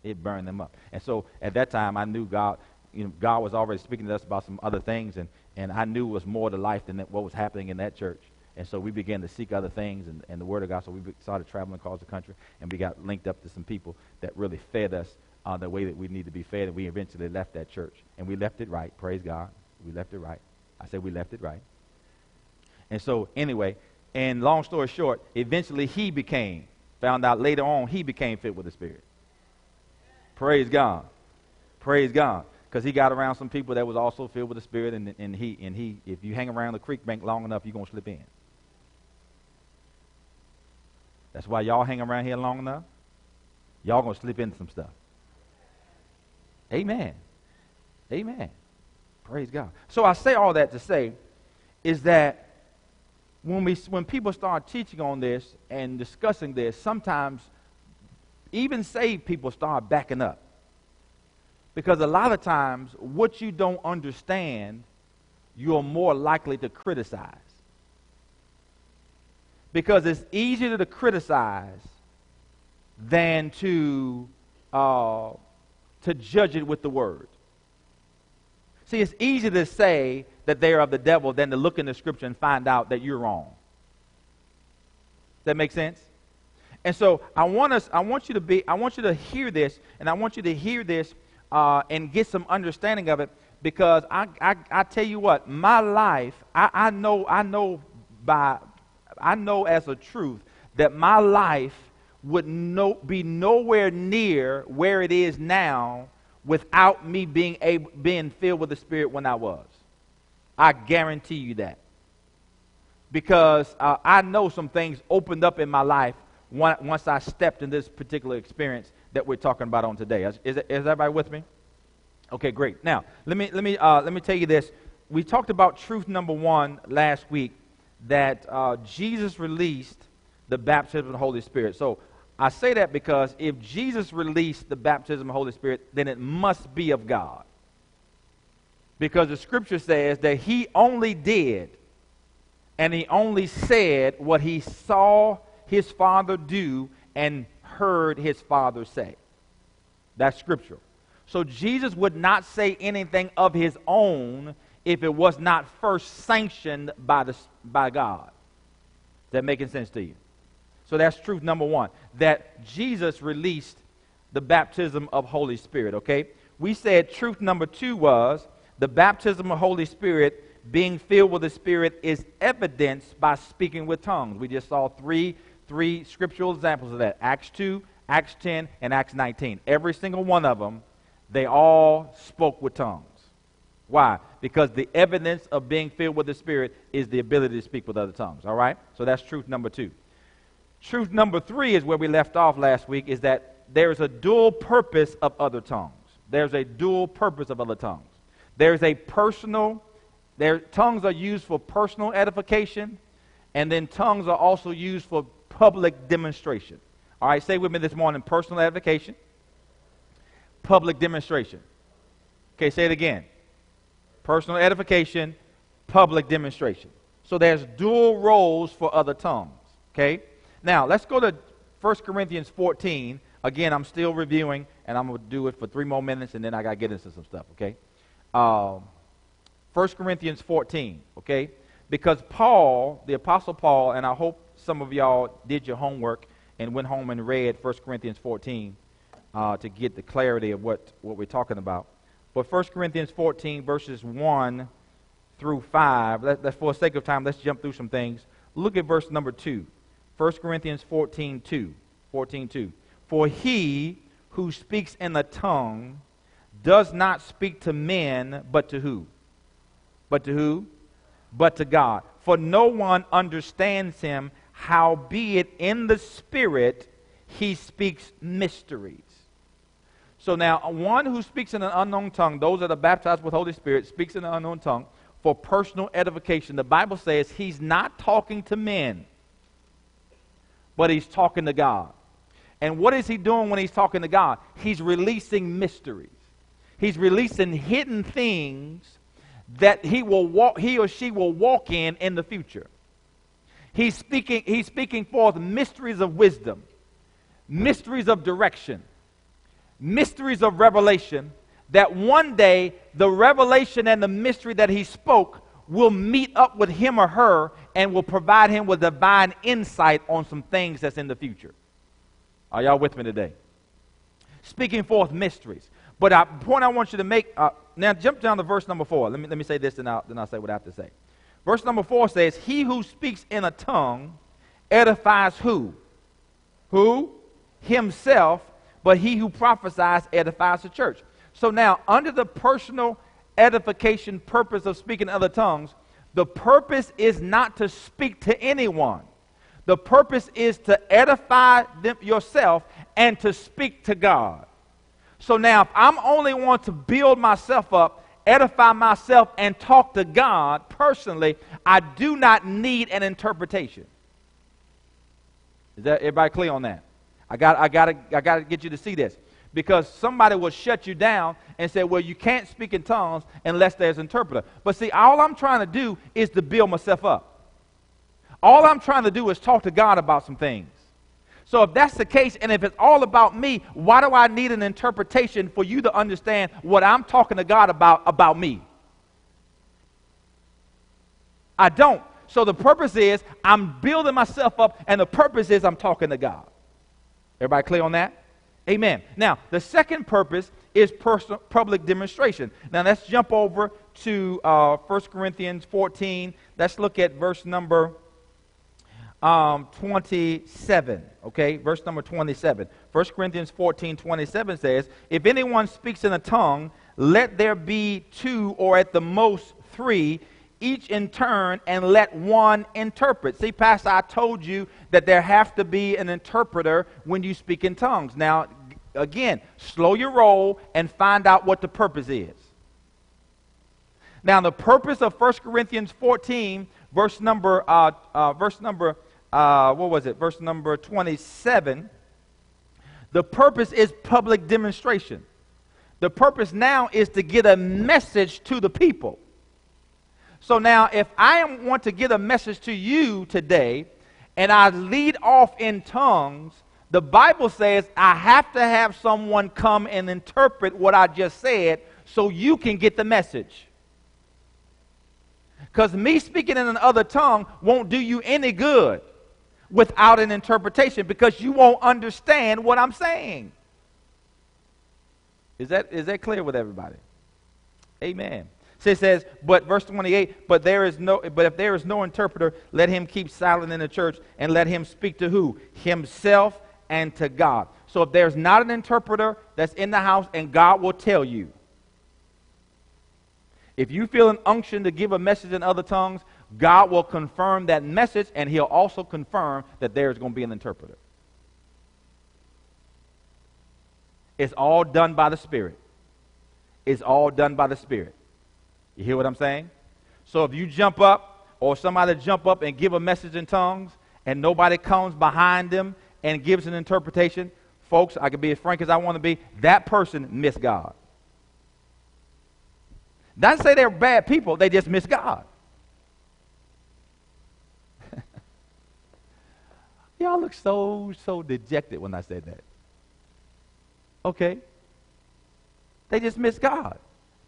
It burned them up. And so at that time, I knew God, you know, God was already speaking to us about some other things, and, and I knew it was more to life than what was happening in that church. And so we began to seek other things and, and the Word of God. So we started traveling across the country, and we got linked up to some people that really fed us uh, the way that we need to be fed, and we eventually left that church. And we left it right. Praise God. We left it right. I said we left it right. And so, anyway, and long story short, eventually he became, found out later on, he became fit with the Spirit. Praise God. Praise God. Because he got around some people that was also filled with the Spirit, and, and, he, and he, if you hang around the creek bank long enough, you're going to slip in. That's why y'all hang around here long enough. Y'all going to slip into some stuff. Amen. Amen. Praise God. So I say all that to say is that when we when people start teaching on this and discussing this, sometimes even saved people start backing up. Because a lot of times what you don't understand, you're more likely to criticize. Because it's easier to criticize than to uh, to judge it with the word. See, it's easier to say that they are of the devil than to look in the scripture and find out that you're wrong. Does that make sense? And so I want us, I want you to be, I want you to hear this, and I want you to hear this uh, and get some understanding of it, because I, I, I tell you what, my life, I, I know, I know by, I know as a truth that my life would no, be nowhere near where it is now without me being able, being filled with the Spirit when I was. I guarantee you that because uh, I know some things opened up in my life once I stepped in this particular experience that we're talking about on today. Is, is, is everybody with me? Okay, great. Now, let me, let, me, uh, let me tell you this. We talked about truth number one last week that uh, Jesus released the baptism of the Holy Spirit. So I say that because if Jesus released the baptism of the Holy Spirit, then it must be of God. Because the scripture says that he only did and he only said what he saw his father do and heard his father say. That's scriptural. So Jesus would not say anything of his own if it was not first sanctioned by, the, by God. Is that making sense to you? So that's truth number one that Jesus released the baptism of Holy Spirit, okay? We said truth number two was the baptism of Holy Spirit being filled with the Spirit is evidenced by speaking with tongues. We just saw three, three scriptural examples of that Acts 2, Acts 10, and Acts 19. Every single one of them, they all spoke with tongues. Why? Because the evidence of being filled with the Spirit is the ability to speak with other tongues. All right? So that's truth number two. Truth number three is where we left off last week is that there's a dual purpose of other tongues. There's a dual purpose of other tongues. There's a personal their tongues are used for personal edification, and then tongues are also used for public demonstration. All right, say with me this morning personal edification, public demonstration. Okay, say it again. Personal edification, public demonstration. So there's dual roles for other tongues. Okay? Now, let's go to 1 Corinthians 14. Again, I'm still reviewing, and I'm going to do it for three more minutes, and then I got to get into some stuff, okay? Um, 1 Corinthians 14, okay? Because Paul, the Apostle Paul, and I hope some of y'all did your homework and went home and read 1 Corinthians 14 uh, to get the clarity of what, what we're talking about. But 1 Corinthians 14, verses 1 through 5, let, let, for the sake of time, let's jump through some things. Look at verse number 2. 1 Corinthians 14, 2. 14, 2. For he who speaks in the tongue does not speak to men, but to who? But to who? But to God. For no one understands him, howbeit in the Spirit he speaks mysteries. So now, one who speaks in an unknown tongue, those that are baptized with Holy Spirit, speaks in an unknown tongue for personal edification. The Bible says he's not talking to men, but he's talking to God. And what is he doing when he's talking to God? He's releasing mysteries. He's releasing hidden things that he will walk he or she will walk in in the future he's speaking he's speaking forth mysteries of wisdom mysteries of direction mysteries of revelation that one day the revelation and the mystery that he spoke will meet up with him or her and will provide him with divine insight on some things that's in the future are y'all with me today speaking forth mysteries but the point I want you to make, uh, now jump down to verse number four. Let me, let me say this, and I'll, then I'll say what I have to say. Verse number four says, He who speaks in a tongue edifies who? Who? Himself, but he who prophesies edifies the church. So now, under the personal edification purpose of speaking other tongues, the purpose is not to speak to anyone. The purpose is to edify them, yourself and to speak to God. So now, if I'm only want to build myself up, edify myself, and talk to God personally, I do not need an interpretation. Is that everybody clear on that? I got, I got, to, I got to get you to see this because somebody will shut you down and say, "Well, you can't speak in tongues unless there's an interpreter." But see, all I'm trying to do is to build myself up. All I'm trying to do is talk to God about some things. So if that's the case, and if it's all about me, why do I need an interpretation for you to understand what I'm talking to God about about me? I don't. So the purpose is I'm building myself up, and the purpose is I'm talking to God. Everybody clear on that? Amen. Now, the second purpose is personal, public demonstration. Now, let's jump over to uh, 1 Corinthians 14. Let's look at verse number um, 27. Okay, verse number 27. 1 Corinthians 14 27 says, If anyone speaks in a tongue, let there be two or at the most three, each in turn, and let one interpret. See, Pastor, I told you that there have to be an interpreter when you speak in tongues. Now, again, slow your roll and find out what the purpose is. Now, the purpose of 1 Corinthians 14, verse number, uh, uh, verse number, uh, what was it? Verse number 27. The purpose is public demonstration. The purpose now is to get a message to the people. So now, if I want to get a message to you today, and I lead off in tongues, the Bible says I have to have someone come and interpret what I just said so you can get the message. Because me speaking in another tongue won't do you any good without an interpretation because you won't understand what I'm saying. Is that, is that clear with everybody? Amen. So it says, but verse 28, but there is no but if there is no interpreter, let him keep silent in the church and let him speak to who? Himself and to God. So if there's not an interpreter that's in the house and God will tell you. If you feel an unction to give a message in other tongues, God will confirm that message and he'll also confirm that there's going to be an interpreter. It's all done by the Spirit. It's all done by the Spirit. You hear what I'm saying? So if you jump up or somebody jump up and give a message in tongues and nobody comes behind them and gives an interpretation, folks, I can be as frank as I want to be, that person missed God. Not say they're bad people, they just miss God. Y'all look so, so dejected when I said that. Okay. They just miss God.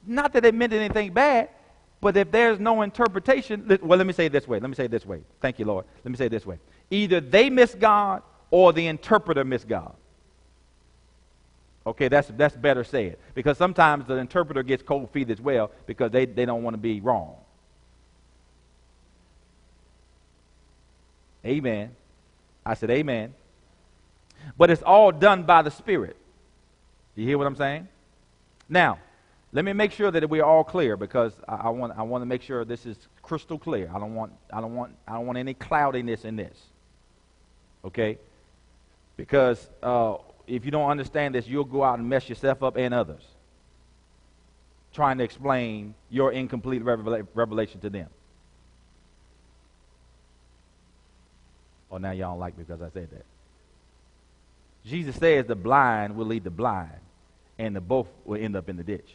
Not that they meant anything bad, but if there's no interpretation, well, let me say it this way. Let me say it this way. Thank you, Lord. Let me say it this way. Either they miss God or the interpreter miss God. Okay, that's, that's better said. Because sometimes the interpreter gets cold feet as well because they, they don't want to be wrong. Amen. I said, Amen. But it's all done by the Spirit. You hear what I'm saying? Now, let me make sure that we're all clear because I, I, want, I want to make sure this is crystal clear. I don't want, I don't want, I don't want any cloudiness in this. Okay? Because uh, if you don't understand this, you'll go out and mess yourself up and others trying to explain your incomplete revela- revelation to them. Oh, now y'all don't like me because I said that. Jesus says the blind will lead the blind, and the both will end up in the ditch.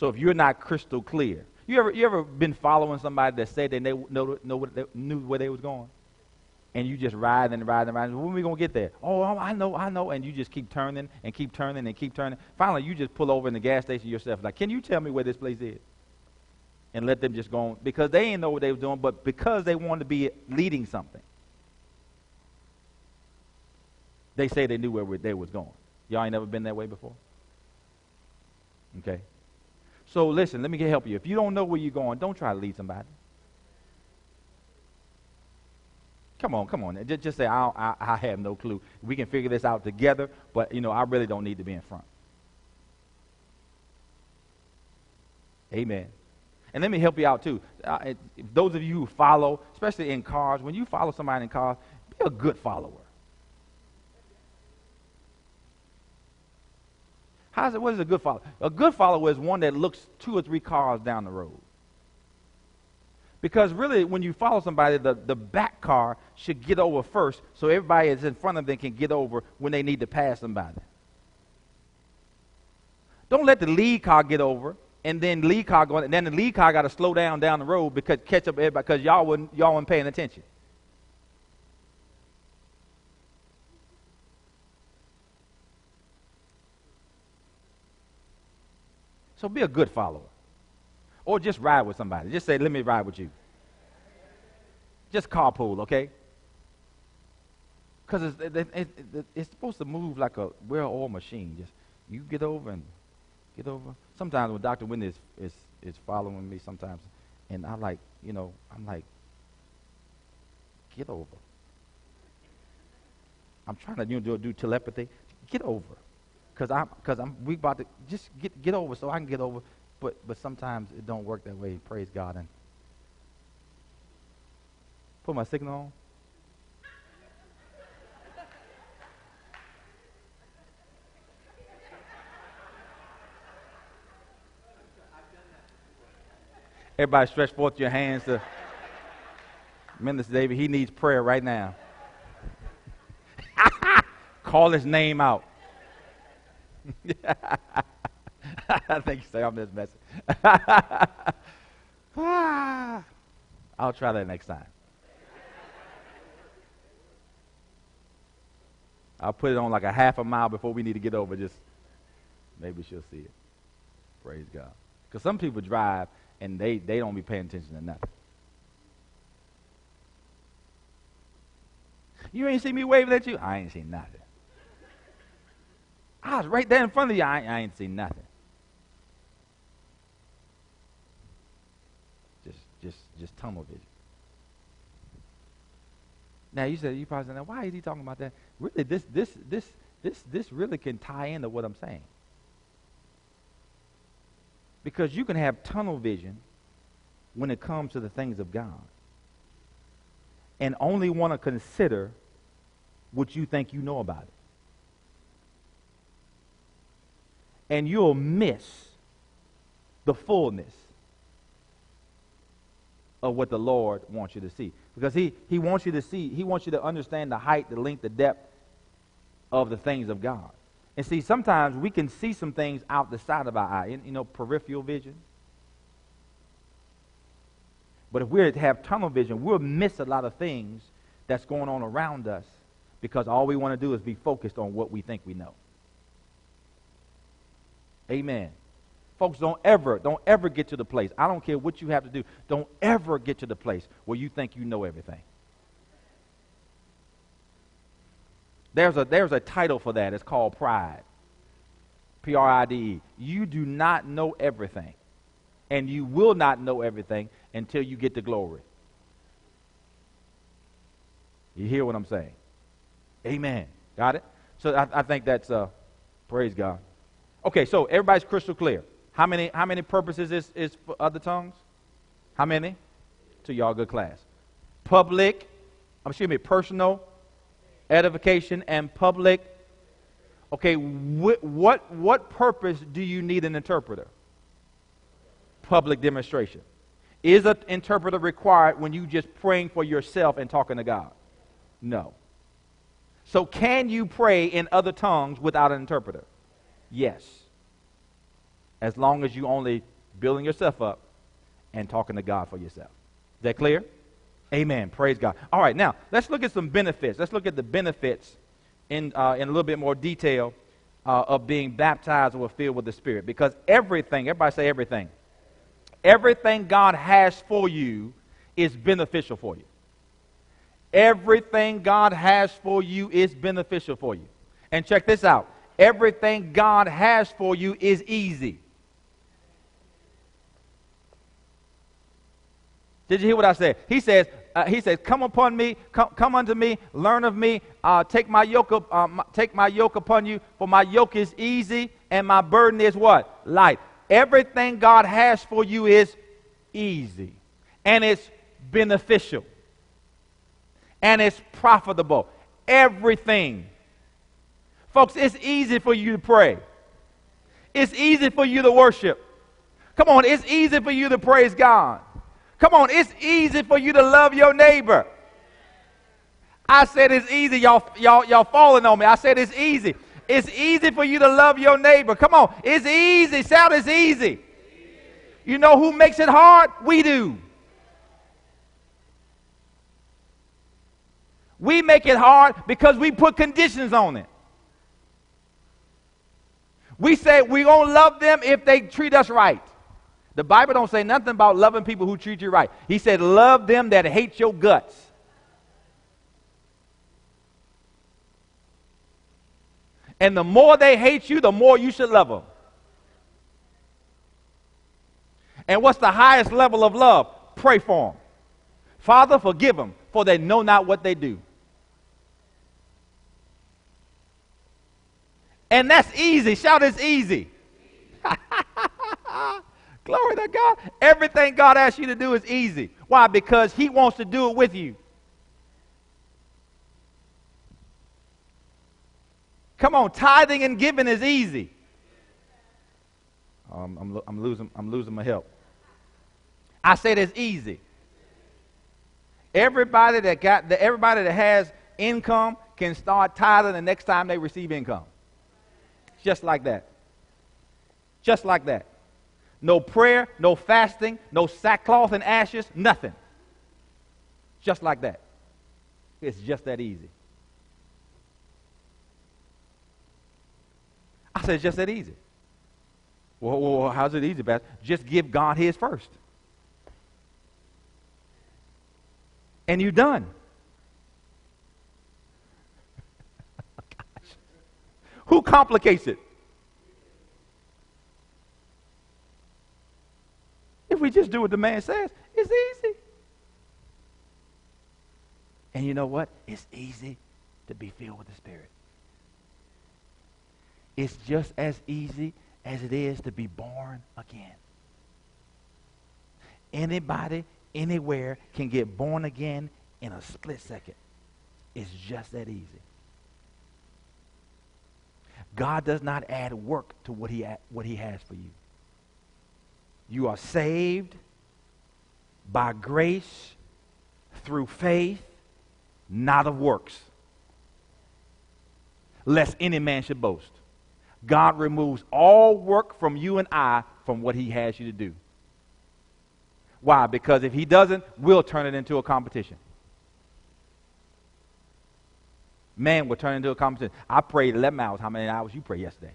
So if you're not crystal clear, you ever you ever been following somebody that said they know, know, what they, knew where they was going, and you just ride and ride and ride. When are we gonna get there? Oh, oh, I know, I know, and you just keep turning and keep turning and keep turning. Finally, you just pull over in the gas station yourself. Like, can you tell me where this place is? And let them just go on because they didn't know what they were doing, but because they wanted to be leading something, they say they knew where they was going. Y'all ain't never been that way before. Okay. So listen, let me help you. If you don't know where you're going, don't try to lead somebody. Come on, come on. Just, just say, I, I, I have no clue. We can figure this out together, but, you know, I really don't need to be in front. Amen. And let me help you out, too. Uh, those of you who follow, especially in cars, when you follow somebody in cars, be a good follower. How's it, what is a good follower? A good follower is one that looks two or three cars down the road. Because really, when you follow somebody, the, the back car should get over first so everybody that's in front of them can get over when they need to pass somebody. Don't let the lead car get over and then lead car go, and then the lead car got to slow down down the road because catch up everybody because y'all wasn't y'all weren't paying attention. So be a good follower. Or just ride with somebody. Just say, let me ride with you. Just carpool, okay? Because it's, it, it, it, it's supposed to move like a well-oiled machine. Just you get over and get over. Sometimes when Dr. Wendy is, is, is following me sometimes, and I like, you know, I'm like, get over. I'm trying to you know, do, do telepathy. Get over. Because I'm, cause I'm, we about to, just get, get over so I can get over. But, but sometimes it don't work that way. Praise God. And put my signal on. Everybody stretch forth your hands to Minister David. He needs prayer right now. Call his name out. I think you say I'm just messing. I'll try that next time. I'll put it on like a half a mile before we need to get over. Just maybe she'll see it. Praise God. Because some people drive and they, they don't be paying attention to nothing. You ain't see me waving at you? I ain't seen nothing. Ah, I was right there in front of you. I, I ain't seen nothing. Just, just, just tunnel vision. Now you said you probably said, why is he talking about that? Really, this, this, this, this, this really can tie into what I'm saying. Because you can have tunnel vision when it comes to the things of God and only want to consider what you think you know about it. And you'll miss the fullness of what the Lord wants you to see. Because he, he wants you to see, he wants you to understand the height, the length, the depth of the things of God. And see, sometimes we can see some things out the side of our eye, you know, peripheral vision. But if we have tunnel vision, we'll miss a lot of things that's going on around us because all we want to do is be focused on what we think we know. Amen. Folks, don't ever, don't ever get to the place. I don't care what you have to do. Don't ever get to the place where you think you know everything. There's a, there's a title for that. It's called pride. P R I D E. You do not know everything. And you will not know everything until you get to glory. You hear what I'm saying? Amen. Got it? So I, I think that's, uh, praise God. Okay, so everybody's crystal clear. How many, how many purposes is, is for other tongues? How many? To y'all good class. Public, excuse me, personal, edification, and public. Okay, wh- what, what purpose do you need an interpreter? Public demonstration. Is an interpreter required when you just praying for yourself and talking to God? No. So can you pray in other tongues without an interpreter? Yes. As long as you only building yourself up and talking to God for yourself. Is that clear? Amen. Praise God. All right, now let's look at some benefits. Let's look at the benefits in, uh, in a little bit more detail uh, of being baptized or filled with the Spirit. Because everything, everybody say everything, everything God has for you is beneficial for you. Everything God has for you is beneficial for you. And check this out everything God has for you is easy. Did you hear what I said? He says, uh, he says, "Come upon me, come, come unto me, learn of me. Uh, take my yoke, up, uh, my, take my yoke upon you, for my yoke is easy and my burden is what light. Everything God has for you is easy, and it's beneficial, and it's profitable. Everything, folks, it's easy for you to pray. It's easy for you to worship. Come on, it's easy for you to praise God. Come on, it's easy for you to love your neighbor. I said it's easy. Y'all, y'all, y'all falling on me. I said it's easy. It's easy for you to love your neighbor. Come on, it's easy. Sound is easy. You know who makes it hard? We do. We make it hard because we put conditions on it. We say going to love them if they treat us right. The Bible don't say nothing about loving people who treat you right. He said, love them that hate your guts. And the more they hate you, the more you should love them. And what's the highest level of love? Pray for them. Father, forgive them, for they know not what they do. And that's easy. Shout, it's easy. Glory to God. Everything God asks you to do is easy. Why? Because He wants to do it with you. Come on, tithing and giving is easy. Um, I'm, I'm, losing, I'm losing my help. I said it's easy. Everybody that got the, everybody that has income can start tithing the next time they receive income. Just like that. Just like that. No prayer, no fasting, no sackcloth and ashes, nothing. Just like that. It's just that easy. I said, just that easy. Well, well, how's it easy, Pastor? Just give God his first. And you're done. Who complicates it? If we just do what the man says, it's easy. And you know what? It's easy to be filled with the Spirit. It's just as easy as it is to be born again. Anybody, anywhere can get born again in a split second. It's just that easy. God does not add work to what he, what he has for you. You are saved by grace through faith, not of works, lest any man should boast. God removes all work from you and I from what he has you to do. Why? Because if he doesn't, we'll turn it into a competition. Man will turn into a competition. I prayed 11 hours. How many hours you prayed yesterday?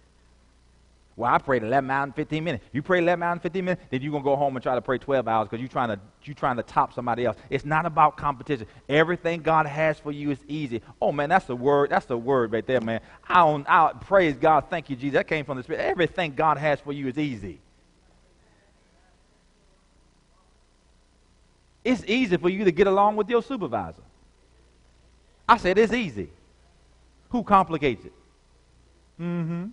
Well, I prayed 11 hours and 15 minutes. You pray 11 hours and 15 minutes, then you're going to go home and try to pray 12 hours because you're trying to you're trying to top somebody else. It's not about competition. Everything God has for you is easy. Oh man, that's the word. That's the word right there, man. I I praise God. Thank you, Jesus. That came from the Spirit. Everything God has for you is easy. It's easy for you to get along with your supervisor. I said it's easy. Who complicates it? Mm-hmm.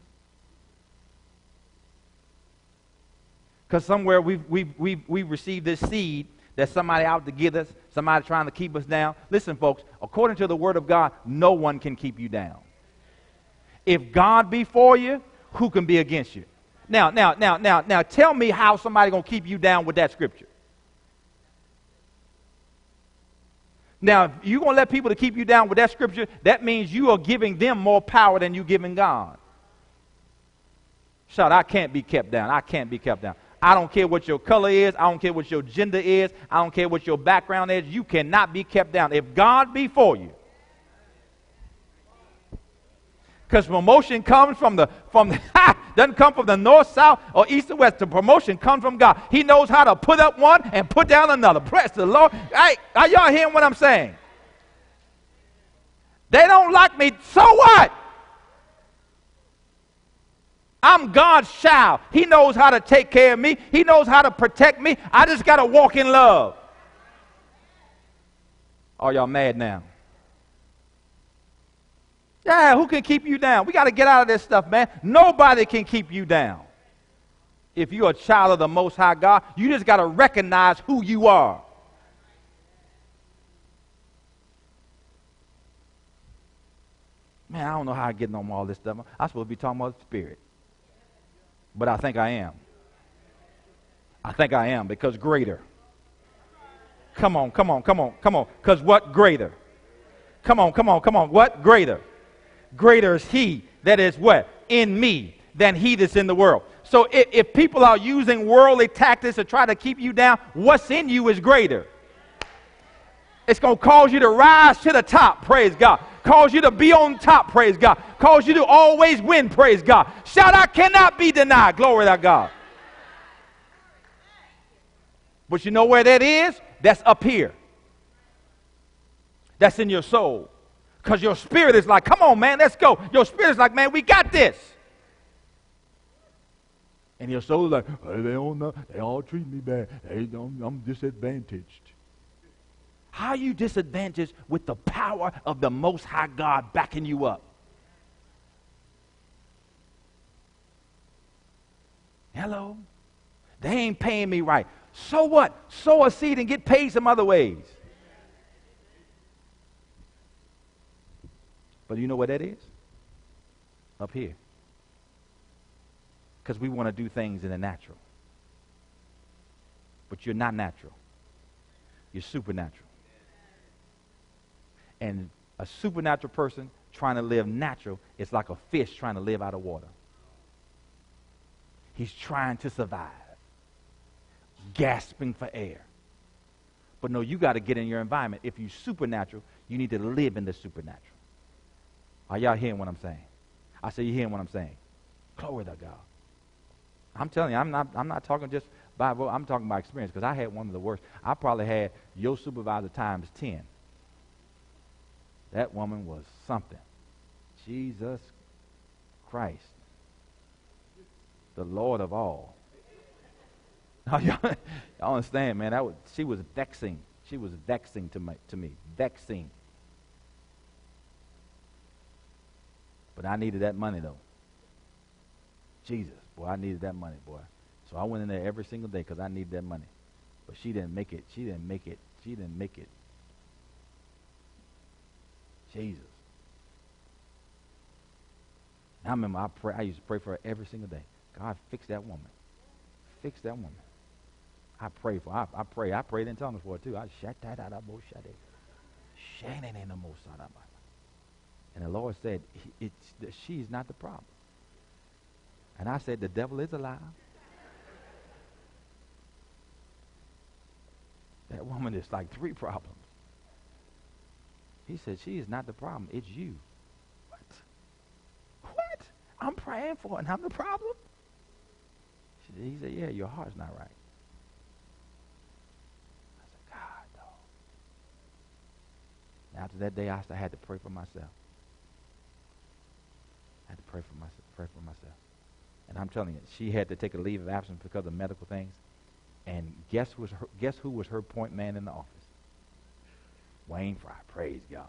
Because somewhere we've, we've, we've, we've received this seed that somebody out to get us, somebody trying to keep us down. Listen, folks, according to the Word of God, no one can keep you down. If God be for you, who can be against you? Now, now, now, now, now, tell me how somebody gonna keep you down with that scripture. Now, if you're gonna let people to keep you down with that scripture, that means you are giving them more power than you're giving God. Shout, I can't be kept down. I can't be kept down. I don't care what your color is. I don't care what your gender is. I don't care what your background is. You cannot be kept down. If God be for you, because promotion comes from the from the doesn't come from the north, south, or east or west. The promotion comes from God. He knows how to put up one and put down another. Bless the Lord. Hey, are y'all hearing what I'm saying? They don't like me. So what? I'm God's child. He knows how to take care of me, He knows how to protect me. I just got to walk in love. Are y'all mad now? Yeah, who can keep you down? We got to get out of this stuff, man. Nobody can keep you down. If you're a child of the Most High God, you just got to recognize who you are. Man, I don't know how I get on all this stuff. I'm supposed to be talking about the Spirit but I think I am. I think I am because greater. Come on, come on, come on, come on. Because what greater? Come on, come on, come on. What greater? Greater is he that is what? In me than he that's in the world. So if, if people are using worldly tactics to try to keep you down, what's in you is greater. It's going to cause you to rise to the top, praise God. Cause you to be on top, praise God. Cause you to always win, praise God. Shout, I cannot be denied, glory to God. But you know where that is? That's up here. That's in your soul. Because your spirit is like, come on, man, let's go. Your spirit is like, man, we got this. And your soul is like, hey, they don't know. They all treat me bad. They don't, I'm disadvantaged. How are you disadvantaged with the power of the Most High God backing you up? Hello? They ain't paying me right. So what? Sow a seed and get paid some other ways. But you know what that is? Up here. Because we want to do things in the natural. But you're not natural. You're supernatural. And a supernatural person trying to live natural is like a fish trying to live out of water. He's trying to survive, gasping for air. But no, you got to get in your environment. If you're supernatural, you need to live in the supernatural. Are y'all hearing what I'm saying? I say you hearing what I'm saying. Glory to God. I'm telling you, I'm not, I'm not talking just by, I'm talking by experience because I had one of the worst. I probably had your supervisor times 10. That woman was something. Jesus Christ, the Lord of all. Y'all, understand, man? That was, she was vexing. She was vexing to, to me. Vexing. But I needed that money, though. Jesus, boy, I needed that money, boy. So I went in there every single day because I needed that money. But she didn't make it. She didn't make it. She didn't make it Jesus. I remember I pray. I used to pray for her every single day. God, fix that woman. Fix that woman. I pray for. I, I pray. I prayed in tongues for her too. I shut that out I'm most shat it. Shining in the most, son of And the Lord said, it's, she's not the problem. And I said, the devil is alive. That woman is like three problems. He said, She is not the problem. It's you. What? What? I'm praying for and I'm the problem? Said, he said, Yeah, your heart's not right. I said, God. After that day, I had to pray for myself. I had to pray for myself. Pray for myself. And I'm telling you, she had to take a leave of absence because of medical things. And guess who was her, guess who was her point man in the office? Wayne Fry. Praise God.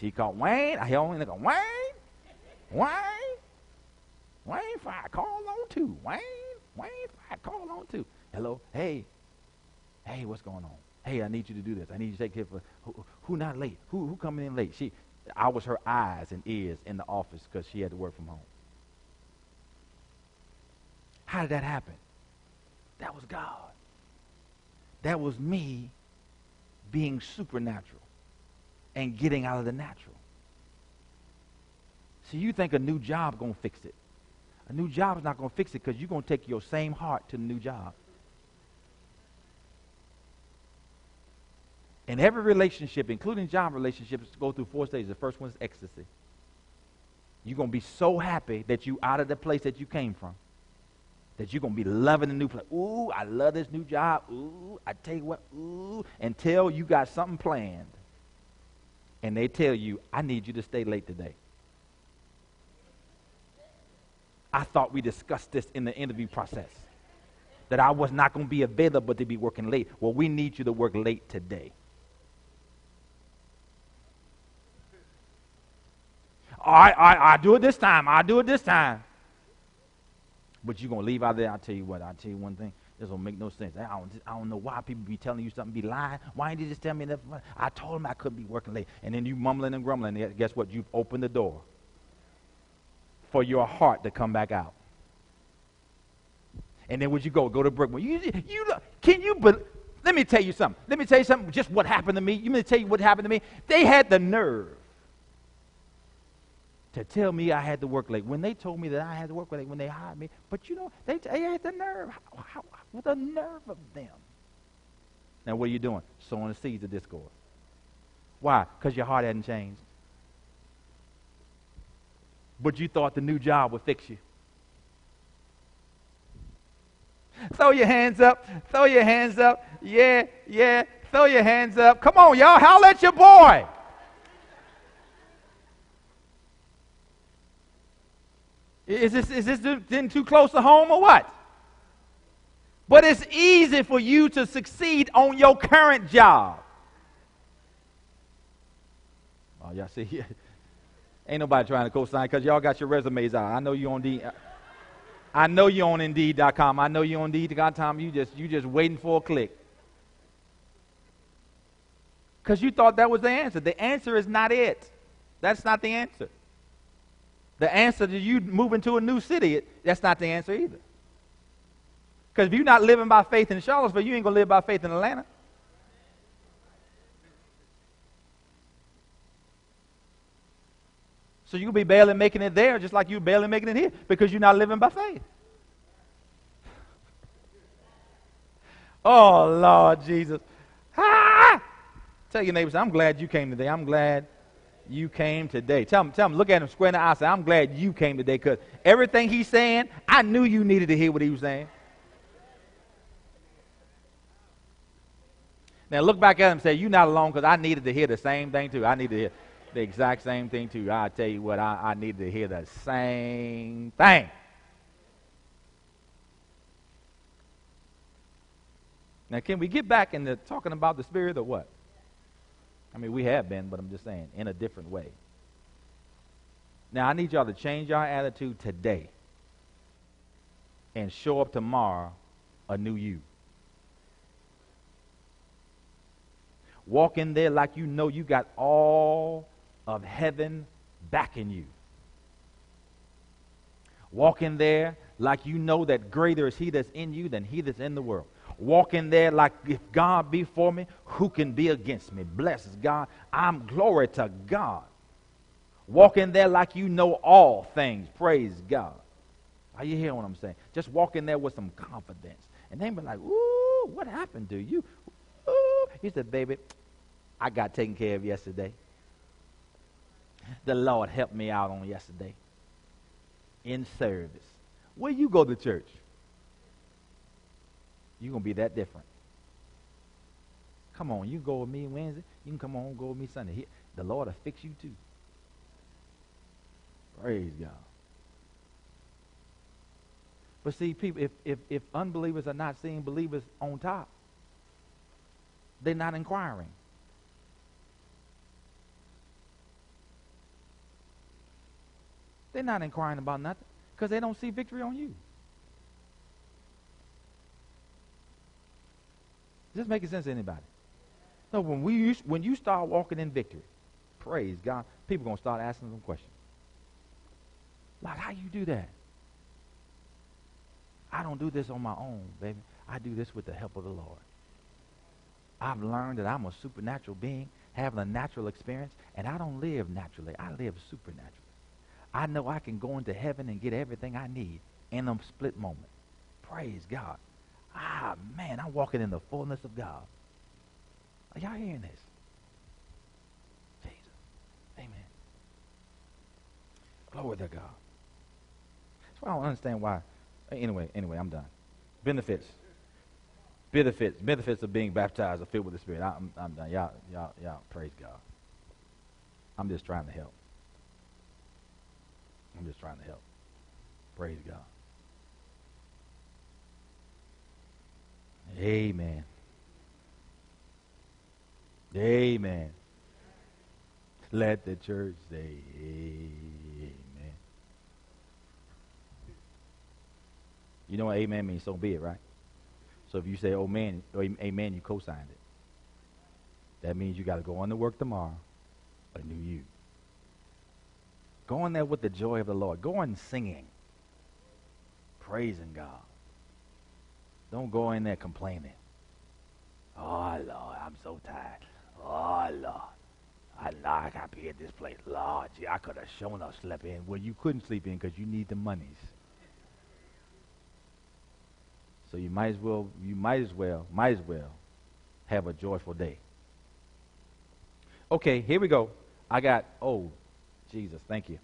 She called Wayne. I only look Wayne, Wayne, Wayne Fry. Call on to Wayne, Wayne Fry. Call on to. Hello. Hey. Hey, what's going on? Hey, I need you to do this. I need you to take care of who, who not late. Who who coming in late? She. I was her eyes and ears in the office because she had to work from home. How did that happen? That was God. That was me being supernatural and getting out of the natural. See, you think a new job going to fix it. A new job is not going to fix it because you're going to take your same heart to the new job. And every relationship, including job relationships, go through four stages. The first one is ecstasy. You're going to be so happy that you out of the place that you came from that you're going to be loving the new place. Ooh, I love this new job. Ooh, I tell you what, ooh, until you got something planned. And they tell you, I need you to stay late today. I thought we discussed this in the interview process. That I was not going to be available to be working late. Well, we need you to work late today. I, I, I do it this time. I do it this time. But you're going to leave out there. I'll tell you what. I'll tell you one thing. This don't make no sense. I don't, I don't know why people be telling you something, be lying. Why didn't you just tell me that? I told them I couldn't be working late. And then you mumbling and grumbling. And guess what? You've opened the door for your heart to come back out. And then would you go? Go to Brookman. You, you, can you, but let me tell you something. Let me tell you something, just what happened to me. You mean to tell you what happened to me? They had the nerve to tell me I had to work late. When they told me that I had to work late when they hired me, but you know, they, they had the nerve. How, how, the nerve of them. Now, what are you doing? Sowing the seeds of discord. Why? Because your heart hadn't changed. But you thought the new job would fix you. Throw your hands up. Throw your hands up. Yeah, yeah. Throw your hands up. Come on, y'all. Holler at your boy. Is this, is this getting too close to home or what? But it's easy for you to succeed on your current job. Oh, y'all see, ain't nobody trying to co-sign because y'all got your resumes out. I know you on the. Uh, I know you on Indeed.com. I know you on Indeed.com. You just you just waiting for a click. Because you thought that was the answer. The answer is not it. That's not the answer. The answer to you moving to a new city, that's not the answer either. Because if you're not living by faith in Charlottesville, you ain't going to live by faith in Atlanta. So you'll be barely making it there just like you're barely making it here because you're not living by faith. Oh, Lord Jesus. Ah! Tell your neighbors, I'm glad you came today. I'm glad you came today. Tell him, tell him, look at him square in the eye. Say, I'm glad you came today because everything he's saying, I knew you needed to hear what he was saying. Now look back at him and say, You're not alone because I needed to hear the same thing too. I needed to hear the exact same thing too. I tell you what, I, I needed to hear the same thing. Now, can we get back into talking about the Spirit or what? I mean, we have been, but I'm just saying, in a different way. Now, I need y'all to change your attitude today and show up tomorrow a new you. Walk in there like you know you got all of heaven backing you. Walk in there like you know that greater is he that's in you than he that's in the world. Walk in there like if God be for me, who can be against me? Bless God. I'm glory to God. Walk in there like you know all things. Praise God. Are you hearing what I'm saying? Just walk in there with some confidence. And they be like, ooh, what happened to you? Ooh. He said, baby, I got taken care of yesterday. The Lord helped me out on yesterday in service. Where you go to church? You're going to be that different. Come on, you go with me Wednesday. You can come on go with me Sunday. He, the Lord will fix you too. Praise God. But see, people, if, if, if unbelievers are not seeing believers on top, they're not inquiring. They're not inquiring about nothing because they don't see victory on you. Is this making sense to anybody? No, when we when you start walking in victory, praise God, people are gonna start asking them questions. Like, how you do that? I don't do this on my own, baby. I do this with the help of the Lord. I've learned that I'm a supernatural being, having a natural experience, and I don't live naturally. I live supernaturally. I know I can go into heaven and get everything I need in a split moment. Praise God. Ah, man, I'm walking in the fullness of God. Are y'all hearing this? Jesus. Amen. Glory to God. That's why I don't understand why. Anyway, anyway, I'm done. Benefits. Benefits. Benefits of being baptized or filled with the Spirit. I, I'm, I'm done. Y'all, y'all, y'all, praise God. I'm just trying to help. I'm just trying to help. Praise God. Amen. Amen. Let the church say amen. You know what amen means? So be it, right? So if you say oh man, oh, amen, you co-signed it. That means you got to go on to work tomorrow, a new you. Go on there with the joy of the Lord. Go on singing, praising God. Don't go in there complaining. Oh, Lord, I'm so tired. Oh, Lord. I, know I got to be at this place. Lord, gee, I could have shown up slept in. Well, you couldn't sleep in because you need the monies. So you might as well, you might as well, might as well have a joyful day. Okay, here we go. I got, oh, Jesus, thank you.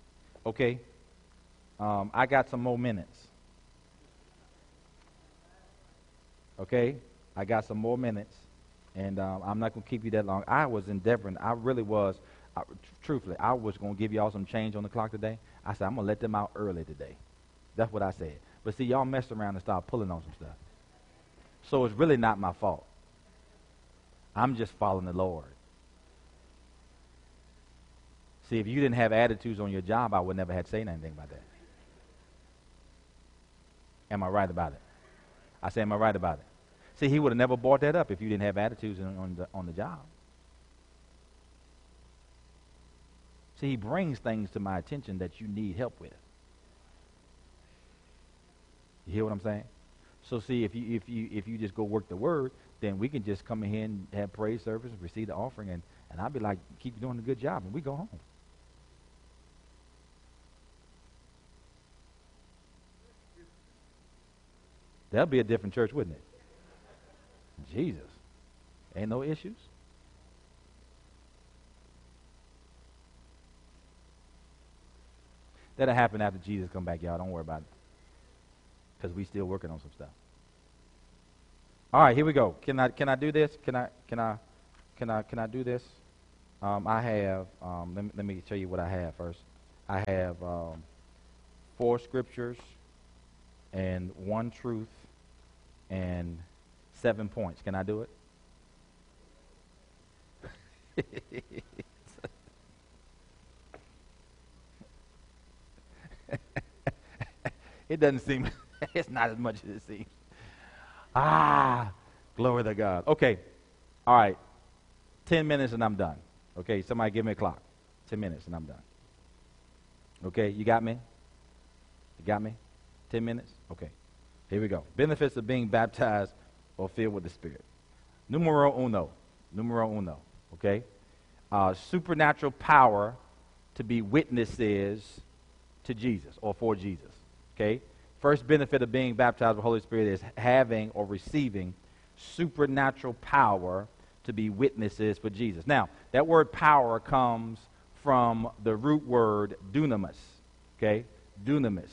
Okay, um, I got some more minutes. Okay, I got some more minutes, and um, I'm not going to keep you that long. I was endeavoring, I really was, I, truthfully, I was going to give y'all some change on the clock today. I said, I'm going to let them out early today. That's what I said. But see, y'all messed around and started pulling on some stuff. So it's really not my fault. I'm just following the Lord. See, if you didn't have attitudes on your job, I would never have said anything about that. Am I right about it? I say, am I right about it? See, he would have never brought that up if you didn't have attitudes on, the, on the job. See, he brings things to my attention that you need help with. You hear what I'm saying? So see, if you if you if you just go work the word, then we can just come in here and have praise service and receive the offering, and and I'll be like, keep doing a good job, and we go home. That'll be a different church, wouldn't it? Jesus. Ain't no issues. That'll happen after Jesus come back, y'all. Don't worry about it. Because we still working on some stuff. All right, here we go. Can I can I do this? Can I can I can I can I do this? Um, I have. Um, let, me, let me tell you what I have first. I have um, four scriptures and one truth and seven points. Can I do it? it doesn't seem, it's not as much as it seems. Ah, glory to God. Okay, all right. 10 minutes and I'm done. Okay, somebody give me a clock. 10 minutes and I'm done. Okay, you got me? You got me? 10 minutes? Okay. Here we go. Benefits of being baptized or filled with the Spirit. Numero uno. Numero uno. Okay? Uh, supernatural power to be witnesses to Jesus or for Jesus. Okay? First benefit of being baptized with the Holy Spirit is having or receiving supernatural power to be witnesses for Jesus. Now, that word power comes from the root word dunamis. Okay? Dunamis.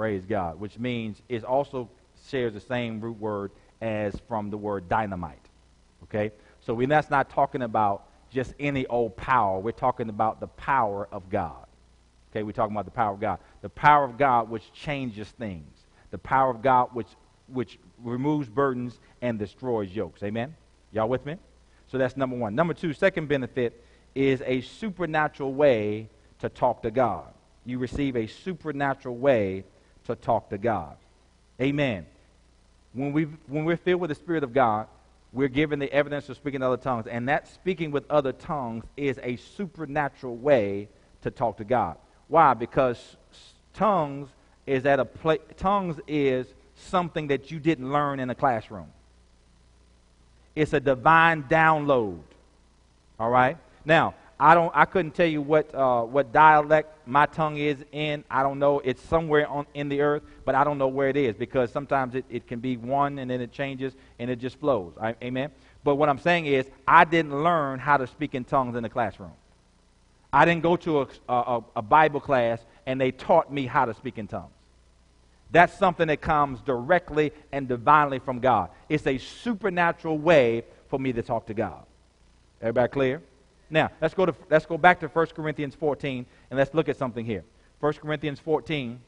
Praise God. Which means it also shares the same root word as from the word dynamite. Okay? So we, that's not talking about just any old power. We're talking about the power of God. Okay, we're talking about the power of God. The power of God which changes things. The power of God which, which removes burdens and destroys yokes. Amen? Y'all with me? So that's number one. Number two, second benefit is a supernatural way to talk to God. You receive a supernatural way to talk to God. Amen. When, we when we're filled with the Spirit of God, we're given the evidence of speaking other tongues. And that speaking with other tongues is a supernatural way to talk to God. Why? Because tongues is at a pla- tongues is something that you didn't learn in a classroom. It's a divine download. All right. Now, I don't. I couldn't tell you what uh, what dialect my tongue is in. I don't know. It's somewhere on in the earth, but I don't know where it is because sometimes it, it can be one and then it changes and it just flows. I, amen. But what I'm saying is, I didn't learn how to speak in tongues in the classroom. I didn't go to a, a, a Bible class and they taught me how to speak in tongues. That's something that comes directly and divinely from God. It's a supernatural way for me to talk to God. Everybody clear? Now, let's go, to, let's go back to 1 Corinthians 14 and let's look at something here. 1 Corinthians 14,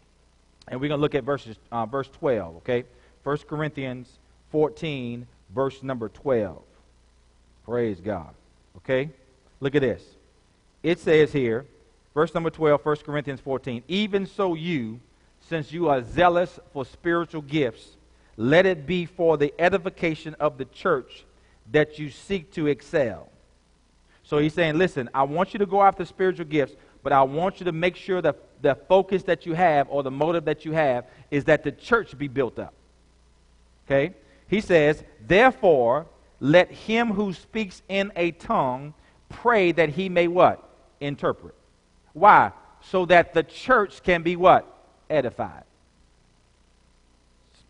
and we're going to look at verses, uh, verse 12, okay? 1 Corinthians 14, verse number 12. Praise God. Okay? Look at this it says here, verse number 12, 1 Corinthians 14, even so you, since you are zealous for spiritual gifts, let it be for the edification of the church that you seek to excel. So he's saying, listen, I want you to go after spiritual gifts, but I want you to make sure that the focus that you have or the motive that you have is that the church be built up. Okay? He says, therefore, let him who speaks in a tongue pray that he may what? interpret. Why? So that the church can be what? Edified.